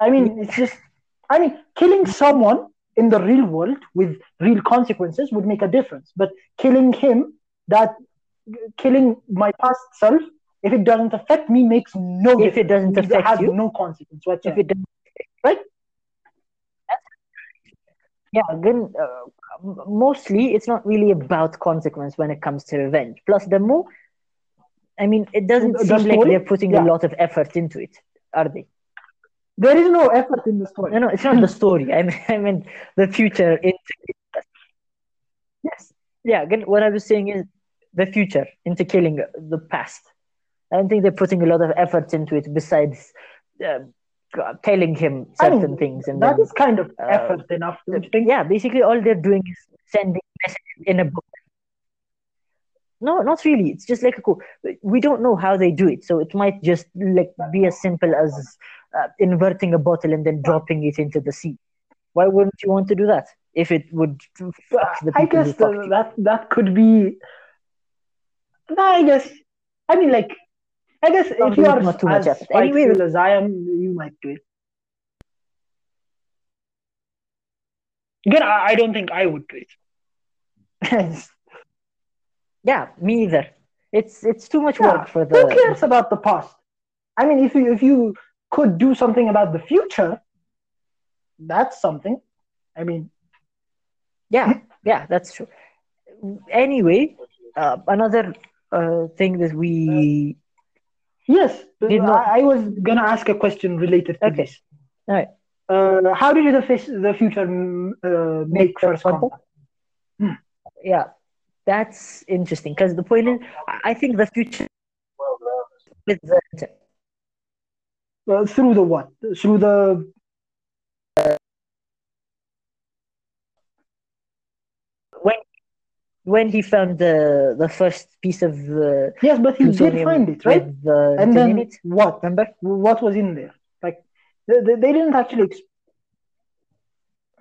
I mean, mm. it's just. I mean, killing someone in the real world with real consequences would make a difference. But killing him, that killing my past self, if it doesn't affect me, makes no If it doesn't affect has you? no consequence If it doesn't, Right? Yeah, then uh, mostly it's not really about consequence when it comes to revenge. Plus, the more, I mean, it doesn't The- seem like they're putting Yeah. a lot of effort into it, are they? There is no effort in the story. No, no, it's not the story. I mean, I mean the future. Into yes, yeah. Again, what I was saying is the future into killing the past. I don't think they're putting a lot of effort into it besides uh, telling him I mean, certain things and That then, is kind of uh, effort enough, don't think? yeah, basically all they're doing is sending messages in a book. No, not really. It's just like a co- we don't know how they do it, so it might just like be as simple as uh, inverting a bottle and then dropping it into the sea. Why wouldn't you want to do that if it would fuck the I people who guess uh, that that could be. No, I guess. I mean, like, I guess if you are not too much effort. Anyway- as I am, you might do it. Again, I, I don't think I would do it. Yeah, me either. It's it's too much Yeah, work for the. Who cares about the past? I mean, if you if you could do something about the future, that's something. I mean, Yeah, yeah, that's true. Anyway, uh, another uh, thing that we yes, Did not- I, I was gonna ask a question related to Okay. this. Alright. Uh, how did the fish, the future uh, make first contact? yeah that's interesting because the point is I- think the future with the through the what? Through the when when he found the the first piece of uh, yes, but he did find it, right? the And then it what? remember What was in there? Like they, they, didn't actually. Exp-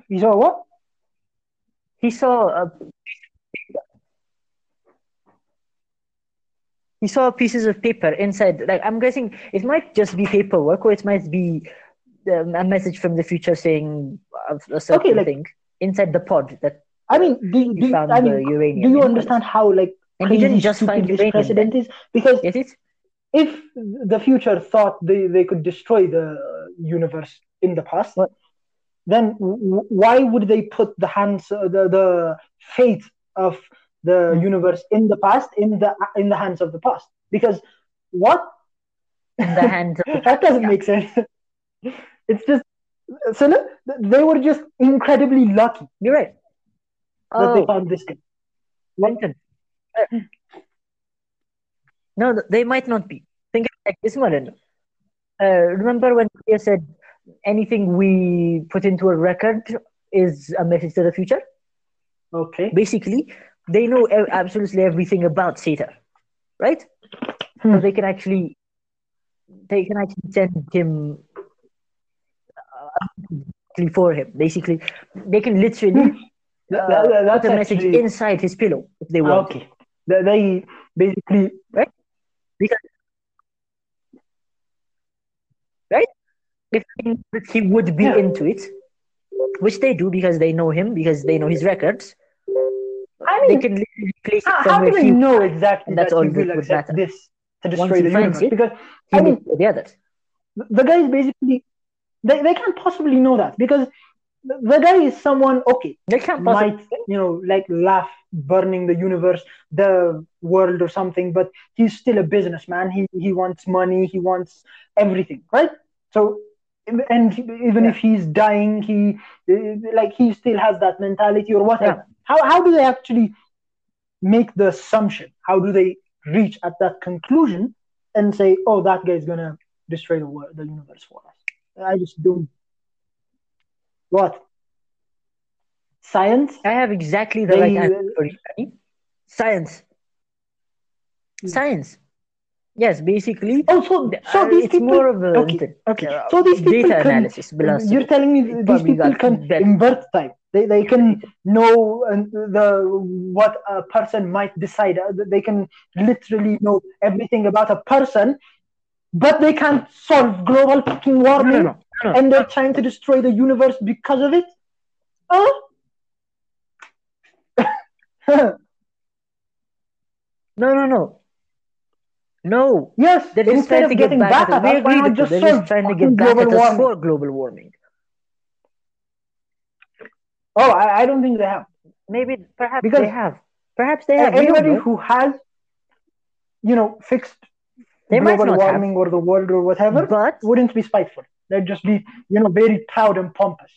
you saw what? he saw a he saw pieces of paper inside like i'm guessing it might just be paperwork or it might be um, a message from the future saying a, a certain like- thing inside the pod that I mean, do, do, I mean, do you understand how like and he crazy didn't just find this precedent is? Because it if the future thought they, they could destroy the universe in the past, What? then w- why would they put the hands, uh, the the fate of the Hmm. universe in the past in the in the hands of the past? Because what in the hands of that doesn't make sense. It's just so no, they were just incredibly lucky You're right. That they Oh, found this thing. Linton. Uh, No, they might not be. Think of like this, Maran. Uh, remember when Priya said anything we put into a record is a message to the future? Okay. Basically, they know absolutely everything about Sator, right? So Hmm. they can actually, they can actually send him uh, for him. Basically, they can literally That- uh, that- that's put a message actually- inside his pillow if they want. Okay. They, they basically right they knew that he would be Yeah. into it, which they do because they know him, because they know his records, I they mean, can literally place it how, how do he, they know exactly that's that all will accept matter. this to destroy the universe? it, Because I mean, the others. the guys basically they, they can't possibly know that because the guy is someone okay They can't possibly. might you know like laugh burning the universe the world or something but he's still a businessman. He he wants money he wants everything right? So and even Yeah. if he's dying he uh, like he still has that mentality or whatever how how do they actually make the assumption? How do they reach at that conclusion and say oh that guy's gonna destroy the world the universe for us? I just don't what science I have exactly the right answer for you. Science. Hmm. Science. Yes, basically, Oh, so, so uh, these it's people. more of a okay, okay. uh, So these people data can. analysis. philosophy. You're telling me these people can better. invert time. They they can know uh, the what a person might decide. Uh, They can literally know everything about a person, but they can't solve global fucking warming, no, no, no. And they're trying to destroy the universe because of it. Huh? No, no, no. No. yes, They're just instead trying of to get getting back back us. We us, why agree not with you. just They're just trying to get back global at us warming? for global warming. Oh, I, I don't think they have. Maybe, perhaps Because they have. Perhaps they have. Anybody who has, you know, fixed They global not have. warming or the world or whatever But wouldn't be spiteful. They'd just be, you know, very proud and pompous.